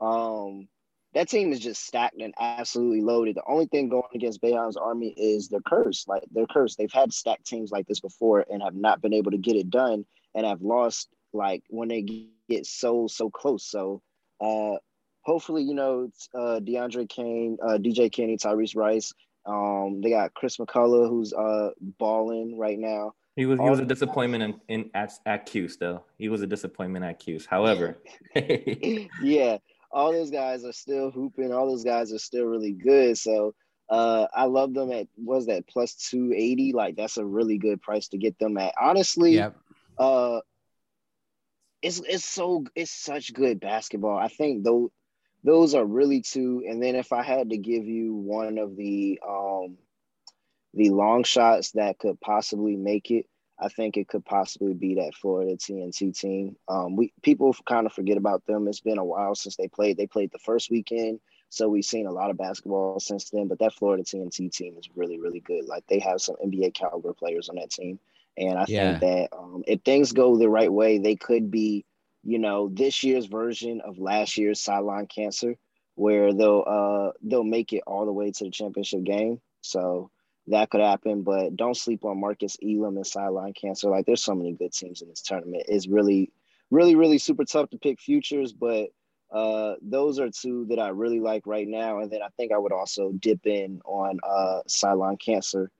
Um, that team is just stacked and absolutely loaded. The only thing going against Boheim's Army is their curse. Like their curse. They've had stacked teams like this before and have not been able to get it done and have lost like when they get so so close. So uh hopefully, you know, uh DeAndre Kane, uh DJ Kennedy, Tyrese Rice. Um, they got Chris McCullough who's uh balling right now. He was he was a disappointment in, in at, at Cuse though. He was a disappointment at Cuse. However, <laughs> yeah, all those guys are still hooping. All those guys are still really good. So uh, I love them at was that plus two eighty. Like that's a really good price to get them at. Honestly, Yep. uh, it's it's so it's such good basketball. I think those those are really two. And then if I had to give you one of the um the long shots that could possibly make it, I think it could possibly be that Florida TNT team. Um, we people kind of forget about them. It's been a while since they played. They played the first weekend, so we've seen a lot of basketball since then. But that Florida TNT team is really, really good. Like they have some NBA caliber players on that team, and I Yeah. think that um, if things go the right way, they could be, you know, this year's version of last year's sideline cancer, where they'll uh, they'll make it all the way to the championship game. So that could happen, but don't sleep on Marcus Elam and sideline cancer. Like there's so many good teams in this tournament. It's really, really, really super tough to pick futures, but uh those are two that I really like right now. And then I think I would also dip in on uh sideline cancer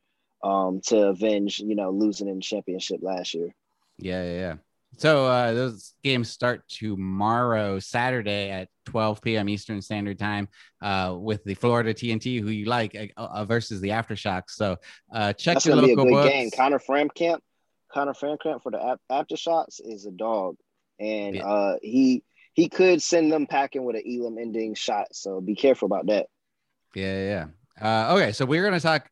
um to avenge, you know, losing in championship last year. Yeah, yeah, yeah. So uh, those games start tomorrow, Saturday at 12 p.m. Eastern Standard Time, uh, with the Florida TNT, who you like, uh, uh, versus the Aftershocks. So uh, check That's your gonna be a local good books. game. Conner Frankamp, Conner Frankamp for the Aftershocks is a dog. And Yeah. uh he he could send them packing with an Elam ending shot. So be careful about that. Yeah, yeah. Uh, okay, so we're gonna talk.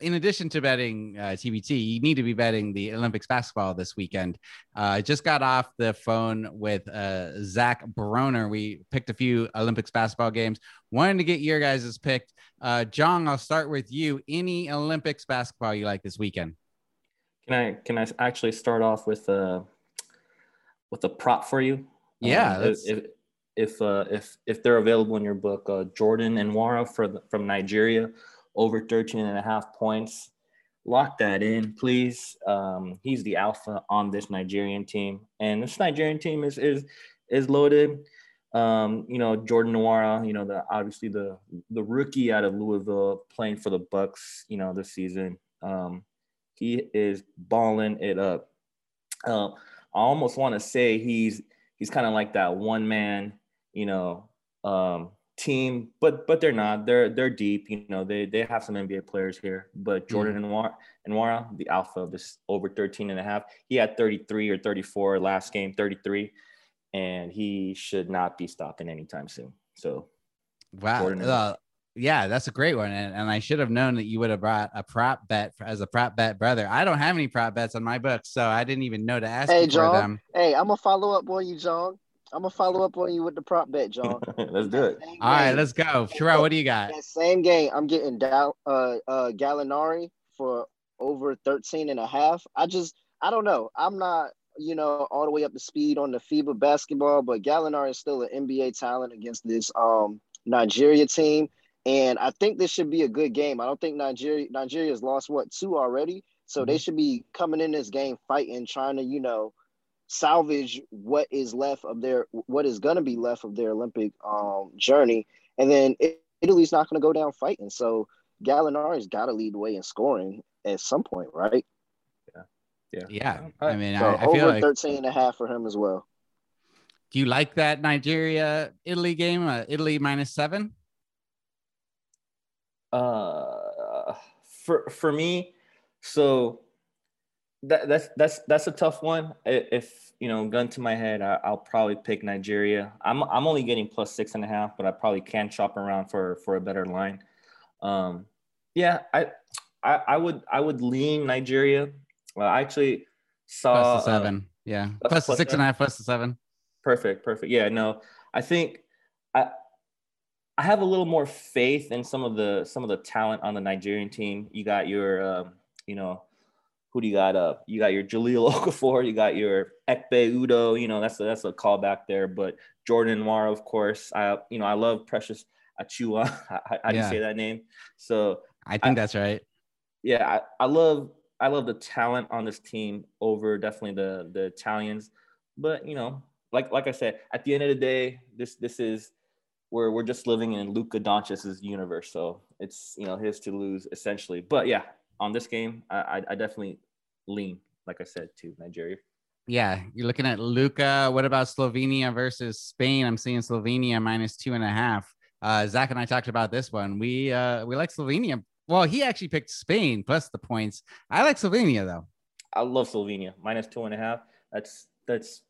In addition to betting uh, TBT, you need to be betting the Olympics basketball this weekend. Uh, I just got off the phone with uh, Zach Broner. We picked a few Olympics basketball games. Wanted to get your guys' pick. Uh, John, I'll start with you. Any Olympics basketball you like this weekend? can I can I actually start off with a with a prop for you? Yeah, Um, let's- if if uh, if if they're available in your book, uh, Jordan Nwora for the, from Nigeria over 13 and a half points. Lock that in, please. Um, he's the alpha on this Nigerian team, and this Nigerian team is is is loaded. Um, you know, Jordan Nwara, you know, the obviously the the rookie out of Louisville playing for the Bucks, you know, this season. Um, he is balling it up. Uh, I almost want to say he's he's kind of like that one man, you know, um, team, but but they're not. They're they're deep. You know, they they have some NBA players here. But Jordan mm. Jordan mm. Nwora, the alpha of this over 13 and a half, he had 33 or 34 last game, 33, and he should not be stopping anytime soon. So wow. Uh, yeah, that's a great one. And, and I should have known that you would have brought a prop bet for, as a prop bet brother. I don't have any prop bets on my book, so I didn't even know to ask hey, you John, for them. Hey, I'm gonna follow up on you, John. I'm gonna follow up on you with the prop bet, John. <laughs> let's do it. All right, let's go. Sherrod, what do you got? That same game, I'm getting down uh uh Gallinari for over 13 and a half. I just I don't know. I'm not, you know, all the way up to speed on the FIBA basketball, but Gallinari is still an NBA talent against this um Nigeria team. And I think this should be a good game. I don't think Nigeria Nigeria has lost what two already. So mm-hmm. they should be coming in this game fighting, trying to, you know, salvage what is left of their what is going to be left of their Olympic um, journey, and then Italy's not going to go down fighting. So Gallinari's got to lead the way in scoring at some point, right? Yeah, yeah, yeah. I mean, so I, I feel over like 13 and a half for him as well. Do you like that Nigeria Italy game? Uh, Italy minus seven. Uh, for for me, so that, that's that's that's a tough one. If you know, gun to my head, I, will probably pick Nigeria. I'm I'm only getting plus six and a half, but I probably can shop around for for a better line. Um, yeah, I, I I would I would lean Nigeria. Well, I actually saw plus the seven. Uh, yeah, plus, plus the six seven. and a half, plus the seven. Perfect, perfect. Yeah, no, I think I I have a little more faith in some of the some of the talent on the Nigerian team. You got your um, you know who do you got up? You got your Jahlil <laughs> Okafor, you got your Ekpe Udoh, you know, that's a, that's a callback there. But Jordan Nwora, of course. I you know, I love Precious Achiuwa. <laughs> How, how do you say that name? So I think I, that's right. Yeah, I, I love I love the talent on this team over definitely the the Italians. But you know, like like I said, at the end of the day, this this is we're we're just living in Luka Doncic's universe. So it's you know his to lose essentially. But yeah, on this game, I, I definitely lean, like I said, to Nigeria. Yeah, you're looking at Luka. What about Slovenia versus Spain? I'm seeing Slovenia minus two and a half. Uh, Zach and I talked about this one. We uh, we like Slovenia. Well, he actually picked Spain plus the points. I like Slovenia though. I love Slovenia minus two and a half. That's that's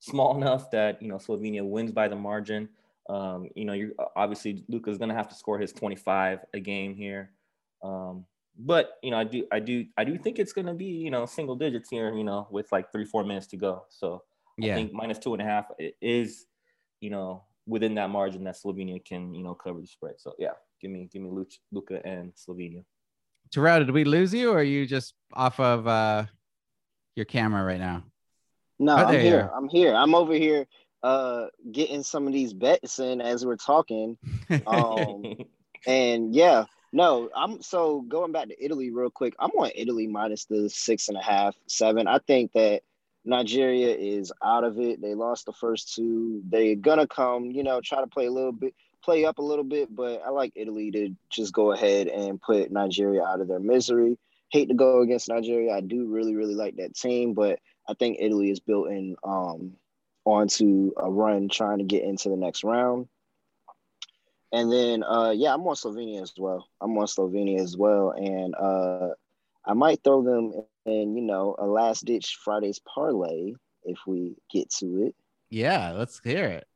small enough that you know Slovenia wins by the margin. Um, you know, you're obviously Luka's gonna have to score his 25 a game here. Um, but you know, I do, I do, I do think it's going to be you know single digits here. You know, with like three, four minutes to go. So yeah. I think minus two and a half is, you know, within that margin that Slovenia can you know cover the spread. So yeah, give me, give me Luka and Slovenia. Terrell, did we lose you, or are you just off of uh, your camera right now? No, oh, I'm here. I'm here. I'm over here uh getting some of these bets in as we're talking. <laughs> Um and yeah, no, I'm so going back to Italy real quick. I'm on Italy minus the six and a half, seven. I think that Nigeria is out of it. They lost the first two. They're gonna come, you know, try to play a little bit, play up a little bit, but I like Italy to just go ahead and put Nigeria out of their misery. Hate to go against Nigeria. I do really, really like that team, but I think Italy is built in um onto a run trying to get into the next round. And then, uh, yeah, I'm on Slovenia as well. I'm on Slovenia as well, and uh, I might throw them in, you know, a last ditch Fridays parlay if we get to it. Yeah, let's hear it.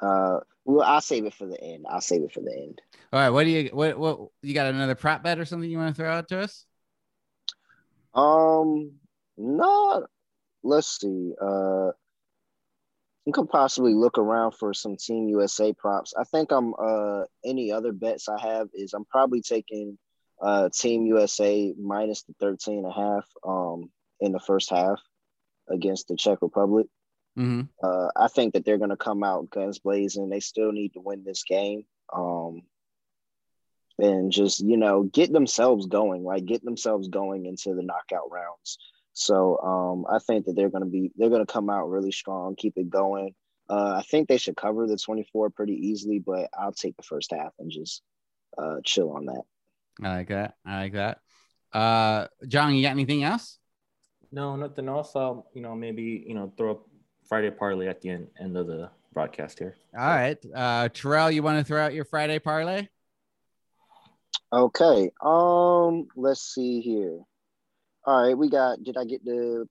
Uh, well, I'll save it for the end. I'll save it for the end. All right. What do you what what you got another prop bet or something you want to throw out to us? Um, no. Let's see. Uh, you could possibly look around for some Team USA props. I think I'm uh any other bets I have is I'm probably taking uh Team USA minus the 13 and a half um in the first half against the Czech Republic. Mm-hmm. Uh, I think that they're going to come out guns blazing. They still need to win this game. Um, and just, you know, get themselves going, like get themselves going into the knockout rounds. So um, I think that they're going to be they're going to come out really strong, keep it going. Uh, I think they should cover the 24 pretty easily, but I'll take the first half and just uh, chill on that. I like that. I like that. Uh, John, you got anything else? No, nothing else. I'll you know maybe you know throw up Friday parlay at the end end of the broadcast here. All right, uh, Terrell, you want to throw out your Friday parlay? Okay. Um, let's see here. All right, we got. Did I get the?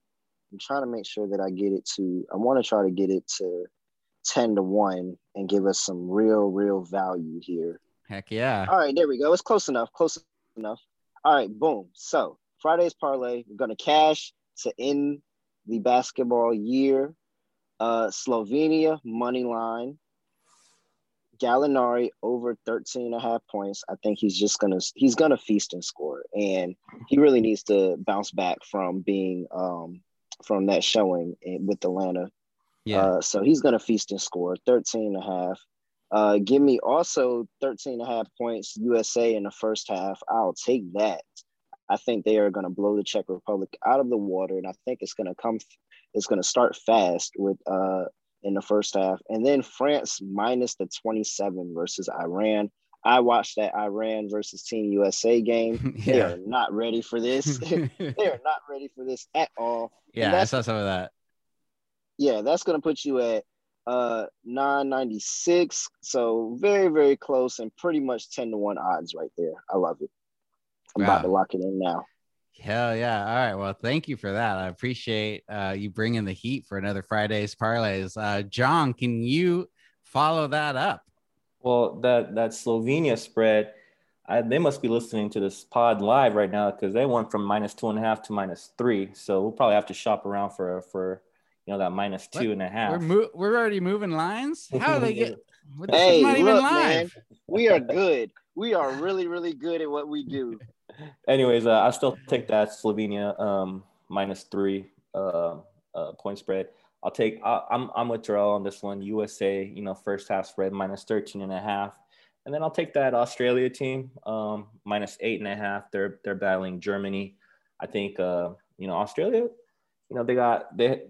I'm trying to make sure that I get it to. I want to try to get it to ten to one and give us some real, real value here. Heck yeah! All right, there we go. It's close enough. Close enough. All right, boom. So Friday's parlay. We're gonna cash to end the basketball year. Uh, Slovenia money line. Gallinari over 13 and a half points. I think he's just gonna he's gonna feast and score. And he really needs to bounce back from being um from that showing with Atlanta. Yeah. Uh, so he's gonna feast and score 13 and a half. Uh, give me also 13 and a half points USA in the first half. I'll take that. I think they are going to blow the Czech Republic out of the water, and I think it's going to come. It's going to start fast with uh, in the first half, and then France minus the 27 versus Iran. I watched that Iran versus Team USA game. <laughs> Yeah. They are not ready for this. <laughs> <laughs> they are not ready for this at all. Yeah, I that's- saw some of that. yeah, that's gonna put you at uh 996. So very, very close and pretty much 10 to 1 odds right there. I love it. I'm about to lock it in now. Hell yeah! All right, well, thank you for that. I appreciate uh, you bringing the heat for another Friday's parlays. Uh, John, can you follow that up? Well, that that Slovenia spread, I, they must be listening to this pod live right now because they went from minus two and a half to minus three. So we'll probably have to shop around for for you know that minus What? two and a half. We're mo- we're already moving lines. <laughs> How do they get? Hey, not even look, live. man. We are good. We are really, really good at what we do. Anyways, uh, I still take that Slovenia um, minus three uh, uh, point spread. I'll take. I, I'm I'm with Terrell on this one. USA, you know, first half spread minus 13 and a half, and then I'll take that Australia team um, minus eight and a half. They're they're battling Germany. I think uh, you know Australia. You know they got they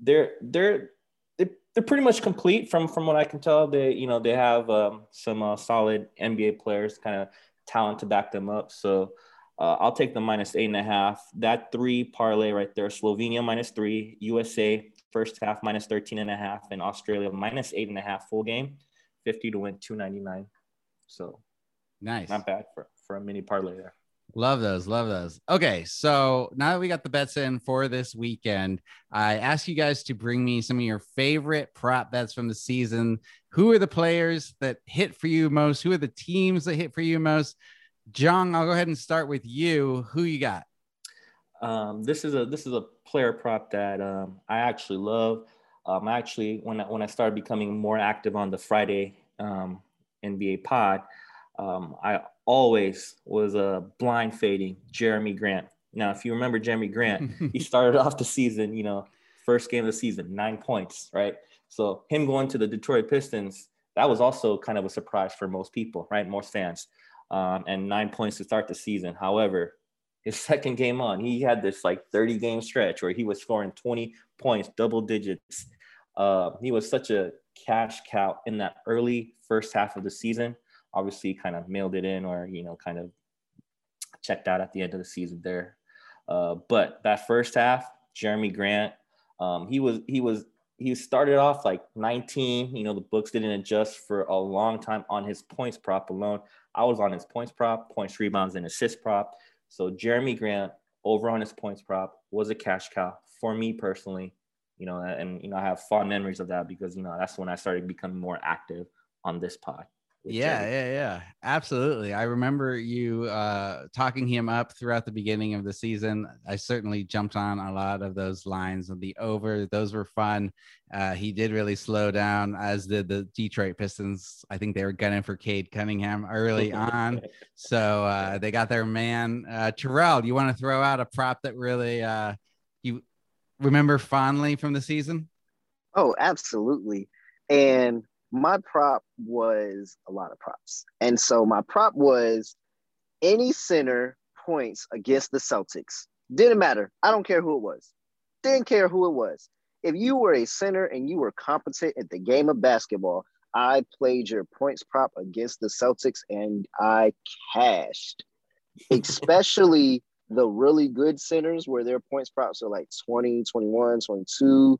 they're they're they- they're pretty much complete from from what I can tell. They you know they have um, some uh, solid NBA players, kind of talent to back them up. So uh, I'll take the minus eight and a half. That three parlay right there: Slovenia minus three, USA first half minus 13 and a half, and Australia minus eight and a half full game, 50 to win 299. So Nice. not bad for for a mini parlay there. Love those. Love those. Okay. So now that we got the bets in for this weekend, I ask you guys to bring me some of your favorite prop bets from the season. Who are the players that hit for you most? Who are the teams that hit for you most? John, I'll go ahead and start with you. Who you got? Um, this is a this is a player prop that um, I actually love. Um, I actually when I, when I started becoming more active on the Friday um, NBA pod, um, I always was uh, blind fading Jerami Grant. Now, if you remember Jerami Grant, <laughs> he started off the season, you know, first game of the season, nine points, right? So him going to the Detroit Pistons, that was also kind of a surprise for most people, right? Most fans, um, and nine points to start the season. However, his <laughs> second game on, he had this like 30 game stretch where he was scoring 20 points, double digits. Uh, he was such a cash cow in that early first half of the season. Obviously, kind of mailed it in or, you know, kind of checked out at the end of the season there. Uh, but that first half, Jerami Grant, um, he was he was he started off like 19. You know, the books didn't adjust for a long time on his points prop alone. I was on his points prop, points, rebounds, and assist prop. So Jerami Grant over on his points prop was a cash cow for me personally. You know, and you know I have fond memories of that because you know that's when I started becoming more active on this pod. Yeah, yeah, yeah. Absolutely. I remember you uh talking him up throughout the beginning of the season. I certainly jumped on a lot of those lines of the over. Those were fun. Uh he did really slow down, as did the Detroit Pistons. I think they were gunning for Cade Cunningham early <laughs> on. So uh they got their man. Uh Terrell, you want to throw out a prop that really uh you remember fondly from the season? Oh, absolutely. And my prop was a lot of props. And so my prop was any center points against the Celtics. Didn't matter. I don't care who it was. Didn't care who it was. If you were a center and you were competent at the game of basketball, I played your points prop against the Celtics and I cashed, <laughs> especially the really good centers where their points props are like 20, 21, 22.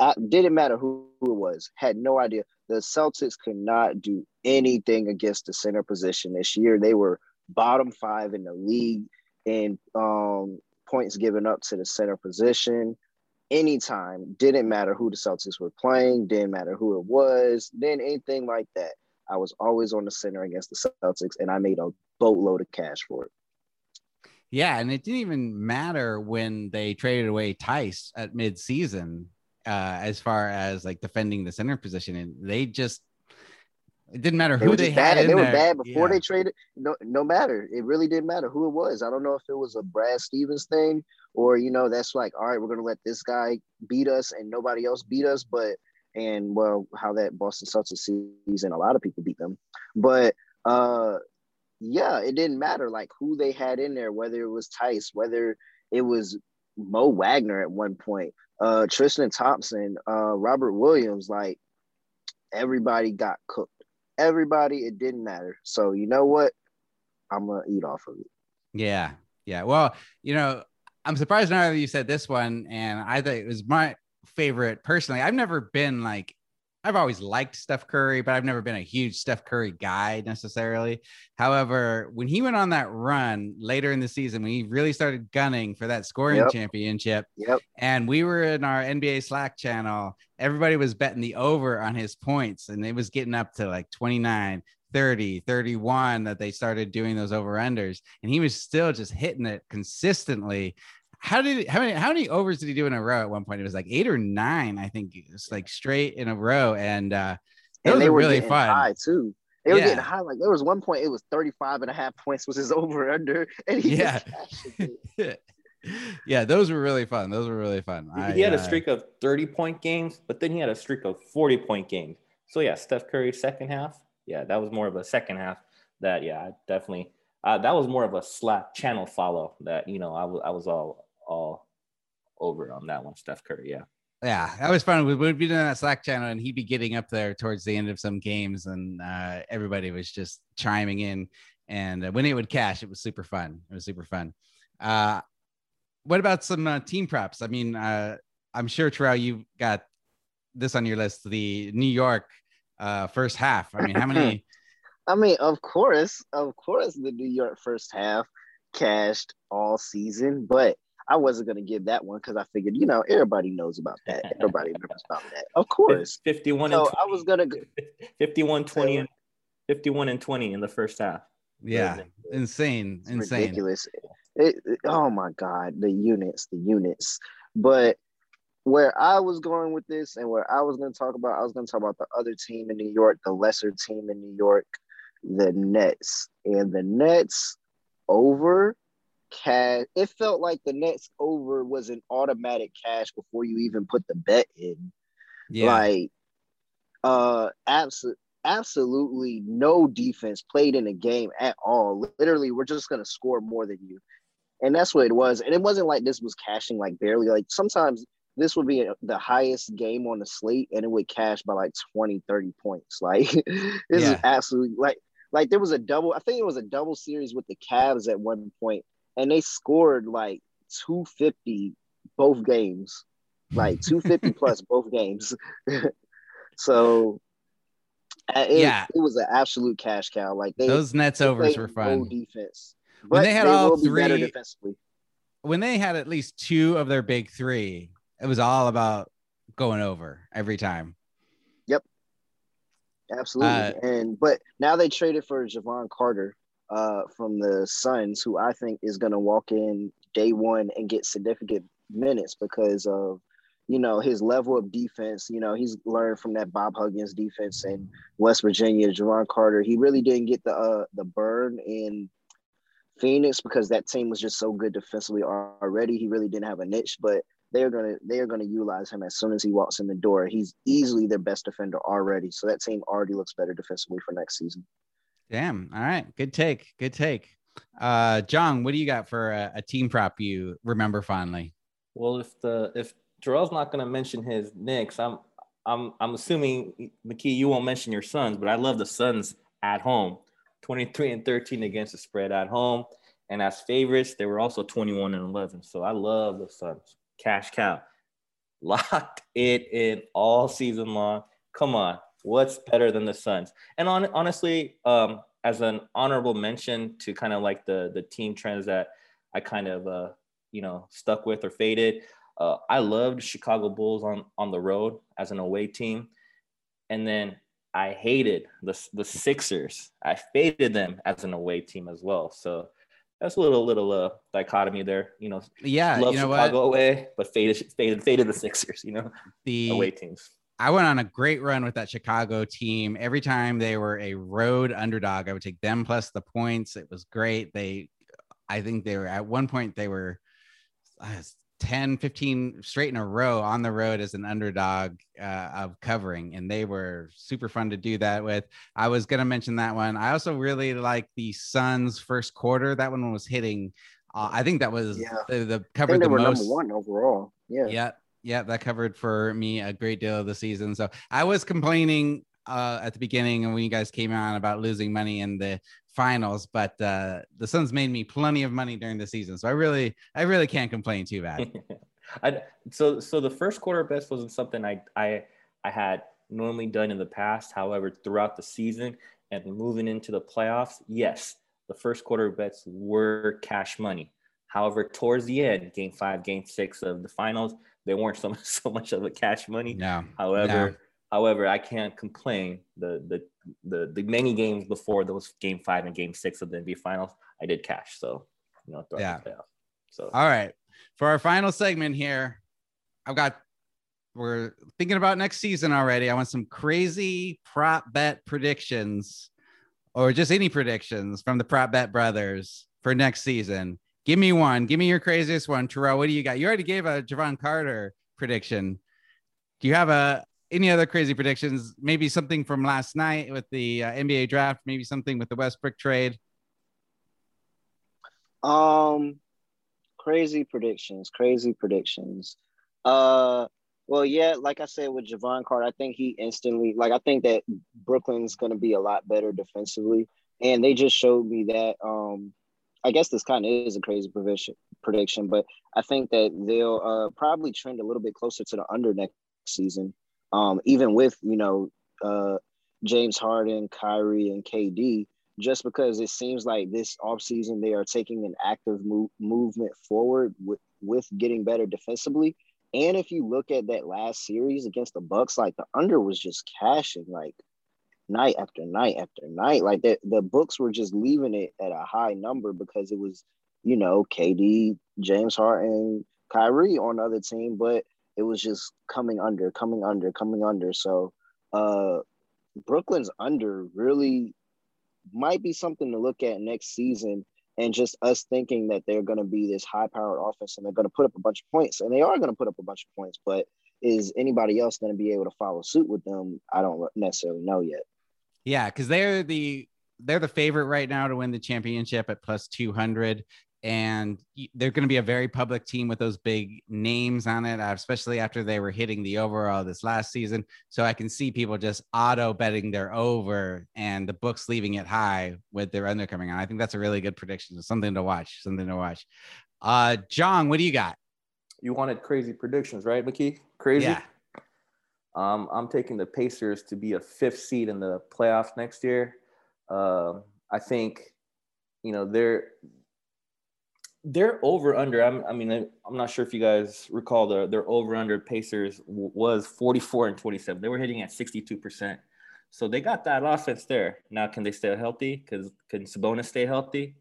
I, didn't matter who, who it was, had no idea. The Celtics could not do anything against the center position this year. They were bottom five in the league in um, points given up to the center position anytime. Didn't matter who the Celtics were playing, didn't matter who it was, didn't anything like that. I was always on the center against the Celtics, and I made a boatload of cash for it. Yeah, and it didn't even matter when they traded away Theis at midseason, uh, as far as like defending the center position, and they just it didn't matter who they, they had. Bad. they were bad before yeah. they traded. No, no matter. It really didn't matter who it was. I don't know if it was a Brad Stevens thing or you know that's like all right, we're gonna let this guy beat us and nobody else beat us, but and well, how that Boston Celtics season, a lot of people beat them, but uh, yeah, it didn't matter like who they had in there, whether it was Theis, whether it was Mo Wagner at one point, uh, Tristan Thompson, uh, Robert Williams, like everybody got cooked. Everybody, it didn't matter. So you know what? I'm gonna eat off of it. Yeah, yeah. Well, you know, I'm surprised now that you said this one, and I think it was my favorite personally. I've never been like I've always liked Steph Curry, but I've never been a huge Steph Curry guy necessarily. However, when he went on that run later in the season, when he really started gunning for that scoring Yep. championship, Yep. and we were in our NBA Slack channel, everybody was betting the over on his points, and it was getting up to like 29, 30, 31 that they started doing those over unders, and he was still just hitting it consistently. How did how many how many overs did he do in a row at one point? It was like eight or nine, I think. It was like straight in a row, and uh, those and they were were really fun. high too. They were Yeah. getting high. Like there was one point, it was 35 and a half points was his <laughs> over under. And he Yeah. just cashed it. <laughs> yeah, those were really fun. Those were really fun. He- I, he had a uh, streak of 30 point games, but then he had a streak of 40 point games. So yeah, Steph Curry second half. Yeah, that was more of a second half. That yeah, I definitely. Uh, that was more of a Slack channel follow. That you know, I was I was all all over on that one. Steph Curry. Yeah. yeah, that was fun. We would be doing that Slack channel, and he'd be getting up there towards the end of some games, and uh, everybody was just chiming in. And uh, when it would cash, it was super fun. It was super fun. Uh, what about some uh, team props? I mean, uh, I'm sure Terrell, you've got this on your list. The New York uh, first half. I mean, how many? <laughs> I mean, of course, of course, the New York first half cashed all season, but I wasn't gonna give that one because I figured, you know, everybody knows about that. <laughs> Everybody knows about that. Of course. 51 So and 20. I was gonna go <laughs> 51 20 and 51 and 20 in the first half. Yeah, insane, It's insane. ridiculous. It, it- oh my god, the units, the units. But where I was going with this, and where I was going to talk about, I was going to talk about the other team in New York, the lesser team in New York, the Nets, and the Nets over cash. It felt like the next over was an automatic cash before you even put the bet in. Yeah, Like, uh, absolutely. Absolutely no defense played in the game at all. Literally, we're just gonna score more than you, and that's what it was. And it wasn't like this was cashing like barely. Like sometimes this would be the highest game on the slate, and it would cash by like 20, 30 points. <laughs> Like this Yeah. is absolutely like like there was a double. I think it was a double series with the Cavs at one point, and they scored like 250 both games, like 250 <laughs> plus both games. <laughs> so uh, it, Yeah. it was an absolute cash cow. Like they those Nets they overs were fun. defense, When they had all will be three- defensively. when they had at least two of their big three, it was all about going over every time. Yep. Absolutely. Uh, and but now they traded for Jevon Carter uh, from the Suns, who I think is going to walk in day one and get significant minutes because of you know his level of defense. You know he's learned from that Bob Huggins defense in West Virginia. Jevon Carter, he really didn't get the uh, the burn in Phoenix because that team was just so good defensively already. He really didn't have a niche, but they're gonna they are gonna utilize him as soon as he walks in the door. He's easily their best defender already, so that team already looks better defensively for next season. Damn. All right. Good take. Good take. Uh, John, what do you got for a, a team prop you remember fondly? Well, if the if Terrell's not going to mention his Knicks, I'm I'm I'm assuming McKee you won't mention your Suns, but I love the Suns at home, 23 and 13 against the spread at home, And as favorites, they were also 21 and 11. So I love the Suns. Cash cow. <laughs> Locked it in all season long. Come on. What's better than the Suns? And on, honestly, um, as an honorable mention to kind of like the the team trends that I kind of uh, you know stuck with or faded. Uh, I loved Chicago Bulls on on the road as an away team, and then I hated the the Sixers. I faded them as an away team as well. So that's a little little uh, dichotomy there. You know, Yeah, love you know Chicago what? away, but faded faded faded the Sixers. You know, The away teams. I went on a great run with that Chicago team. Every time they were a road underdog, I would take them plus the points. It was great. They, I think they were at one point, they were uh, 10, 15 straight in a row on the road as an underdog uh, of covering. And they were super fun to do that with. I was going to mention that one. I also really like the Suns first quarter. That one was hitting. Uh, I think that was Yeah. the, the covered they the were most. number one overall. Yeah. Yeah, yeah, that covered for me a great deal of the season. So I was complaining uh, at the beginning and when you guys came on about losing money in the finals, but uh, the Suns made me plenty of money during the season. So I really, I really can't complain too bad. <laughs> I so so the first quarter best wasn't something I I I had normally done in the past. However, throughout the season and moving into the playoffs, yes, the first quarter bets were cash money. However, towards the end, game five, game six of the finals, they weren't so much, <laughs> so much of a cash money. No, However, No. however, I can't complain. The, the the the many games before those game five and game six of the NBA finals, I did cash. So you know, Yeah. So All right. For our final segment here, I've got we're thinking about next season already. I want some crazy prop bet predictions or just any predictions from the prop bet brothers for next season. Give me one. Give me your craziest one. Terrell, what do you got? You already gave a Jevon Carter prediction. Do you have a any other crazy predictions? Maybe something from last night with the uh, NBA draft, maybe something with the Westbrook trade. Um, crazy predictions. Crazy predictions. Uh, well, yeah, like I said with Jevon Carter, I think he instantly, like, I think that Brooklyn's going to be a lot better defensively, and they just showed me that. Um, I guess this kind of is a crazy prediction, but I think that they'll uh, probably trend a little bit closer to the under next season. Um, even with you know uh, James Harden, Kyrie, and KD, just because it seems like this offseason they are taking an active move, movement forward with, with getting better defensively. And if you look at that last series against the Bucks, like the under was just cashing like night after night after night. Like the, the books were just leaving it at a high number because it was, you know, KD, James Harden, Kyrie on the other team, but it was just coming under, coming under, coming under. So uh Brooklyn's under really might be something to look at next season and just us thinking that they're going to be this high powered offense and they're going to put up a bunch of points and they are going to put up a bunch of points but is anybody else going to be able to follow suit with them i don't necessarily know yet Yeah, because they're the they're the favorite right now to win the championship at plus 200 and they're going to be a very public team with those big names on it uh, especially after they were hitting the overall this last season. So i can see people just auto betting their over and the books leaving it high with their under coming on. I think that's a really good prediction. Something to watch something to watch. Uh john what do you got? You wanted crazy predictions, right, McKee? Crazy. yeah Um, I'm taking the Pacers to be a fifth seed in the playoffs next year. Um, I think, you know, they're they're over under. I'm, I mean, I'm not sure if you guys recall the their over under Pacers was 44 and 27. They were hitting at 62 percent. So they got that offense there. Now, can they stay healthy? Because can Sabonis stay healthy?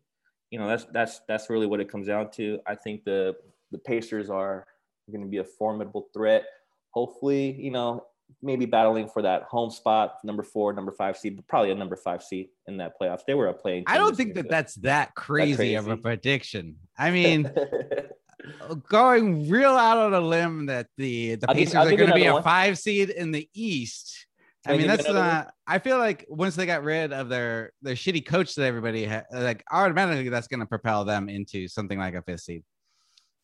You know, that's that's that's really what it comes down to. I think the the Pacers are going to be a formidable threat. Hopefully, you know, maybe battling for that home spot, number four, number five seed, but probably a number five seed in that playoffs. They were a playing. i don't think that that's that crazy, of a prediction i <laughs> mean going real out on a limb that the the I'll Pacers I'll are going to be a one. five seed in the East. Can I mean, that's another one? I feel like once they got rid of their their shitty coach that everybody had, like automatically that's going to propel them into something like a fifth seed.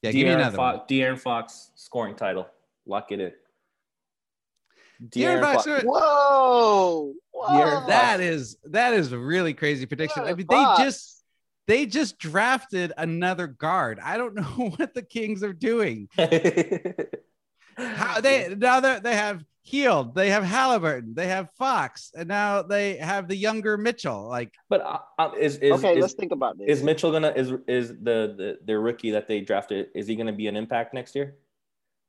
Yeah, give me De'Aaron another. Fox, De'Aaron Fox scoring title. Lock it in. De'Aaron Fox, uh, whoa, De'Aaron whoa. That is that is a really crazy prediction. I mean, Fox. they just They just drafted another guard. I don't <laughs> know what the Kings are doing. <laughs> How they now they they have healed. they have Halliburton, they have Fox, and now they have the younger Mitchell. Like, but uh, uh, is is okay, is, let's think about this. is Mitchell gonna is is the the their rookie that they drafted? Is he gonna be an impact next year?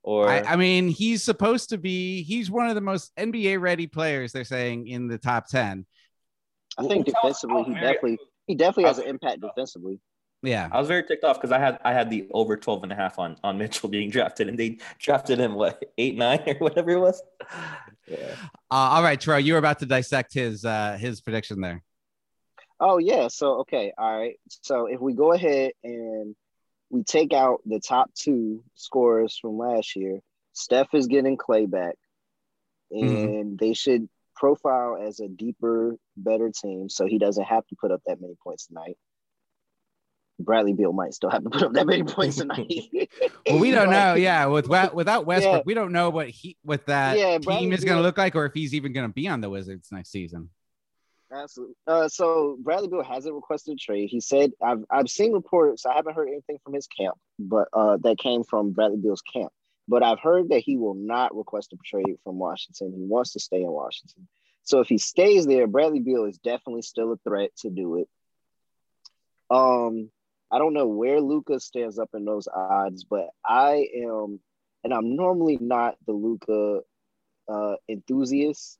Or I, I mean, he's supposed to be. He's one of the most NBA ready players. They're saying in the top ten. I think Well, defensively, he definitely he definitely has an impact defensively. Yeah, I was very ticked off because I had I had the over 12 and a half on on Mitchell being drafted and they drafted him what eight nine or whatever it was. Yeah. Uh, all right, Troy, you were about to dissect his uh, his prediction there. Oh yeah, so okay, all right. So if we go ahead and we take out the top two scorers from last year, Steph is getting Clay back, mm-hmm. and they should profile as a deeper, better team, so he doesn't have to put up that many points tonight. Bradley Beal might still have to put up that many points <laughs> tonight. Well, we don't know. Yeah, with <laughs> without Westbrook, Yeah. we don't know what he what that Yeah, team Bradley is going to look like, or if he's even going to be on the Wizards next season. Absolutely. Uh, so Bradley Beal hasn't requested a trade. He said I've I've seen reports. I haven't heard anything from his camp, but uh, that came from Bradley Beal's camp. But I've heard that he will not request a trade from Washington. He wants to stay in Washington. So if he stays there, Bradley Beal is definitely still a threat to do it. Um, I don't know where Luka stands up in those odds, but I am, and I'm normally not the Luka uh, enthusiast,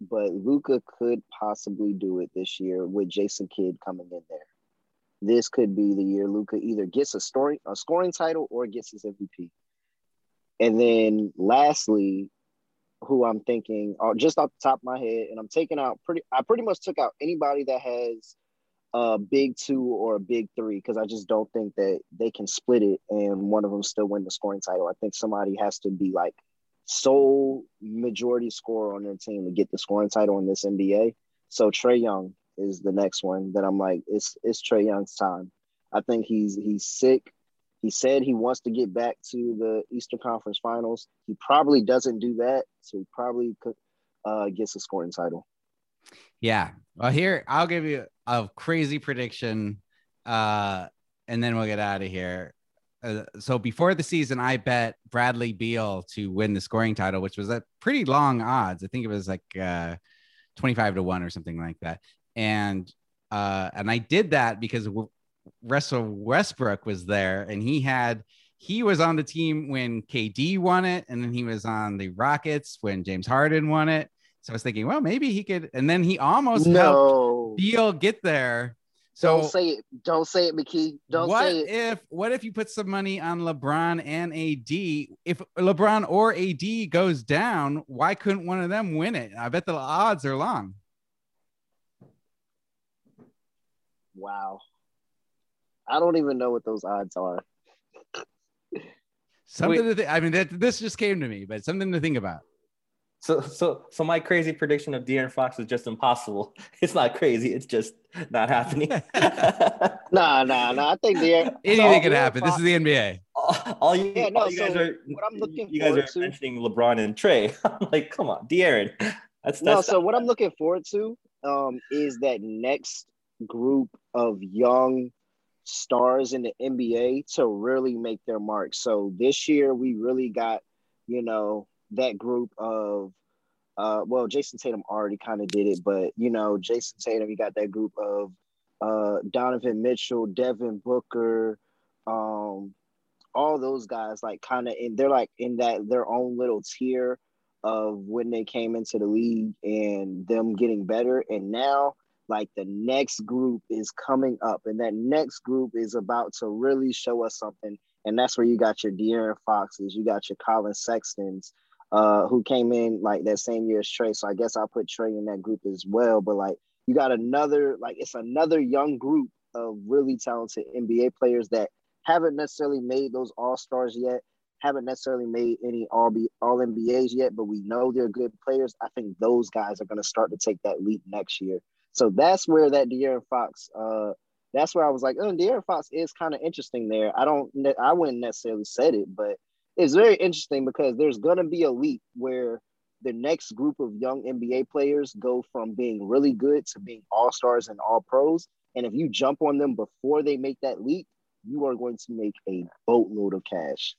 but Luka could possibly do it this year with Jason Kidd coming in there. This could be the year Luka either gets a story a scoring title or gets his MVP. And then lastly, who I'm thinking, uh, just off the top of my head, and I'm taking out pretty I pretty much took out anybody that has a big two or a big three because I just don't think that they can split it and one of them still win the scoring title. I think somebody has to be like sole majority scorer on their team to get the scoring title in this NBA. So Trae Young is the next one that I'm like, it's it's Trae Young's time. I think he's he's sick. He said he wants to get back to the Eastern Conference Finals. He probably doesn't do that, so he probably could, uh, gets a scoring title. Yeah. Well, here I'll give you a crazy prediction, uh, and then we'll get out of here. Uh, so before the season, I bet Bradley Beal to win the scoring title, which was at pretty long odds. I think it was like uh, twenty-five to one or something like that. And uh, and I did that because Russell Westbrook was there, and he had he was on the team when KD won it, and then he was on the Rockets when James Harden won it. So I was thinking, well, maybe he could, and then he almost helped No, Beal get there. So don't say it. Don't say it, McKee. Don't what say it. if what if you put some money on LeBron and AD? If LeBron or AD goes down, why couldn't one of them win it? I bet the odds are long. Wow. I don't even know what those odds are. Something to think. I mean, that this just came to me, but something to think about. So so so my crazy prediction of De'Aaron Fox is just impossible. <laughs> It's not crazy. It's just not happening. <laughs> <laughs> Nah, nah, nah. I think they're Anything could happen. This is the NBA. all, all you, Yeah, no, all you guys are what I'm looking you guys are to- mentioning LeBron and Trae. I'm like, come on, De'Aaron. That's no. that's So what I'm looking forward to um, is that next group of young stars in the NBA to really make their mark. So this year we really got, you know, that group of uh well Jayson Tatum already kind of did it, but you know, Jayson Tatum, you got that group of uh Donovan Mitchell, Devin Booker, um all those guys like kind of in they're like in that their own little tier of when they came into the league and them getting better. And now like the next group is coming up and that next group is about to really show us something. And that's where you got your De'Aaron Foxes, you got your Collin Sextons, uh, who came in like that same year as Trae. So I guess I'll put Trae in that group as well. But like you got another, like it's another young group of really talented NBA players that haven't necessarily made those all stars yet, haven't necessarily made any all be all NBAs yet, but we know they're good players. I think those guys are going to start to take that leap next year. So that's where that De'Aaron Fox, uh, that's where I was like, oh, De'Aaron Fox is kind of interesting there. I don't, I wouldn't necessarily said it, but it's very interesting because there's going to be a leap where the next group of young NBA players go from being really good to being all stars and all pros. And if you jump on them before they make that leap, you are going to make a boatload of cash.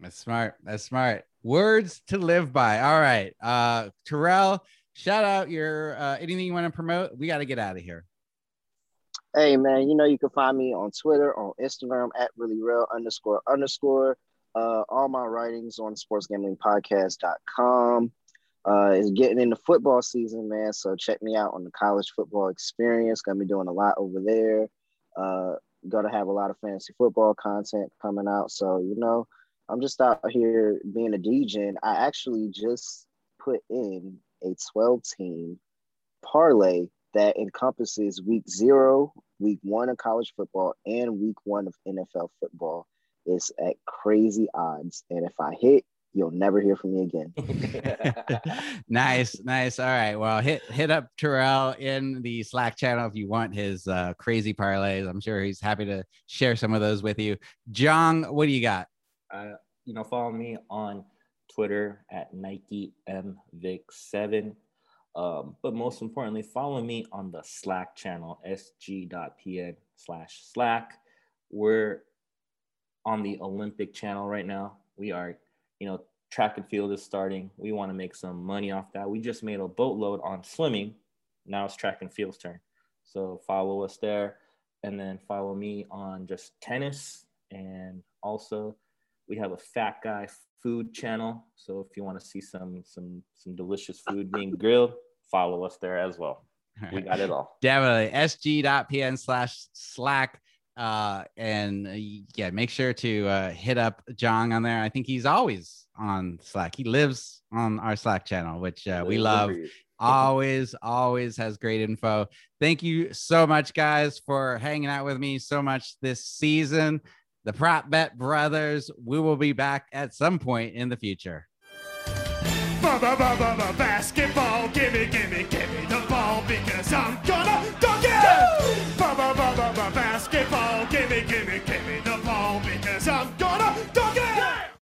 That's smart. That's smart. Words to live by. All right. Uh Terrell, shout out your uh anything you want to promote. We got to get out of here. Hey man, you know you can find me on Twitter, on Instagram at really real underscore underscore. Uh, all my writings on sportsgamblingpodcast.com. Uh, it's getting into football season, man. So check me out on the college football experience. Gonna be doing a lot over there. Uh, gonna have a lot of fantasy football content coming out. So you know, I'm just out here being a DJ. I actually just put in a 12 team parlay that encompasses week zero, week one of college football, and week one of NFL football. It's at crazy odds. And if I hit, you'll never hear from me again. <laughs> nice, nice. All right. Well, hit hit up Terrell in the Slack channel if you want his uh, crazy parlays. I'm sure he's happy to share some of those with you. Jong, what do you got? Uh, you know, follow me on Twitter at Nike MVic7. Um, but most importantly, follow me on the Slack channel, sg.pn slash Slack. We're on the Olympic channel right now. We are, you know, track and field is starting. We want to make some money off that. We just made a boatload on swimming. Now it's track and field's turn. So follow us there and then follow me on just tennis. And also we have a fat guy food channel. So if you want to see some some some delicious food being <laughs> grilled, follow us there as well. We got it all. <laughs> Definitely. sg.pn slash slack. Uh, and uh, yeah, make sure to uh, hit up Jong on there. I think he's always on Slack. He lives on our Slack channel, which uh, we love. <laughs> <laughs> always, always has great info. Thank you so much, guys, for hanging out with me so much this season. The Prop Bet Brothers, we will be back at some point in the future. Basketball, gimme, gimme, gimme the ball because I'm gonna dunk it! Basketball, gimme, gimme, gimme the ball because I'm gonna!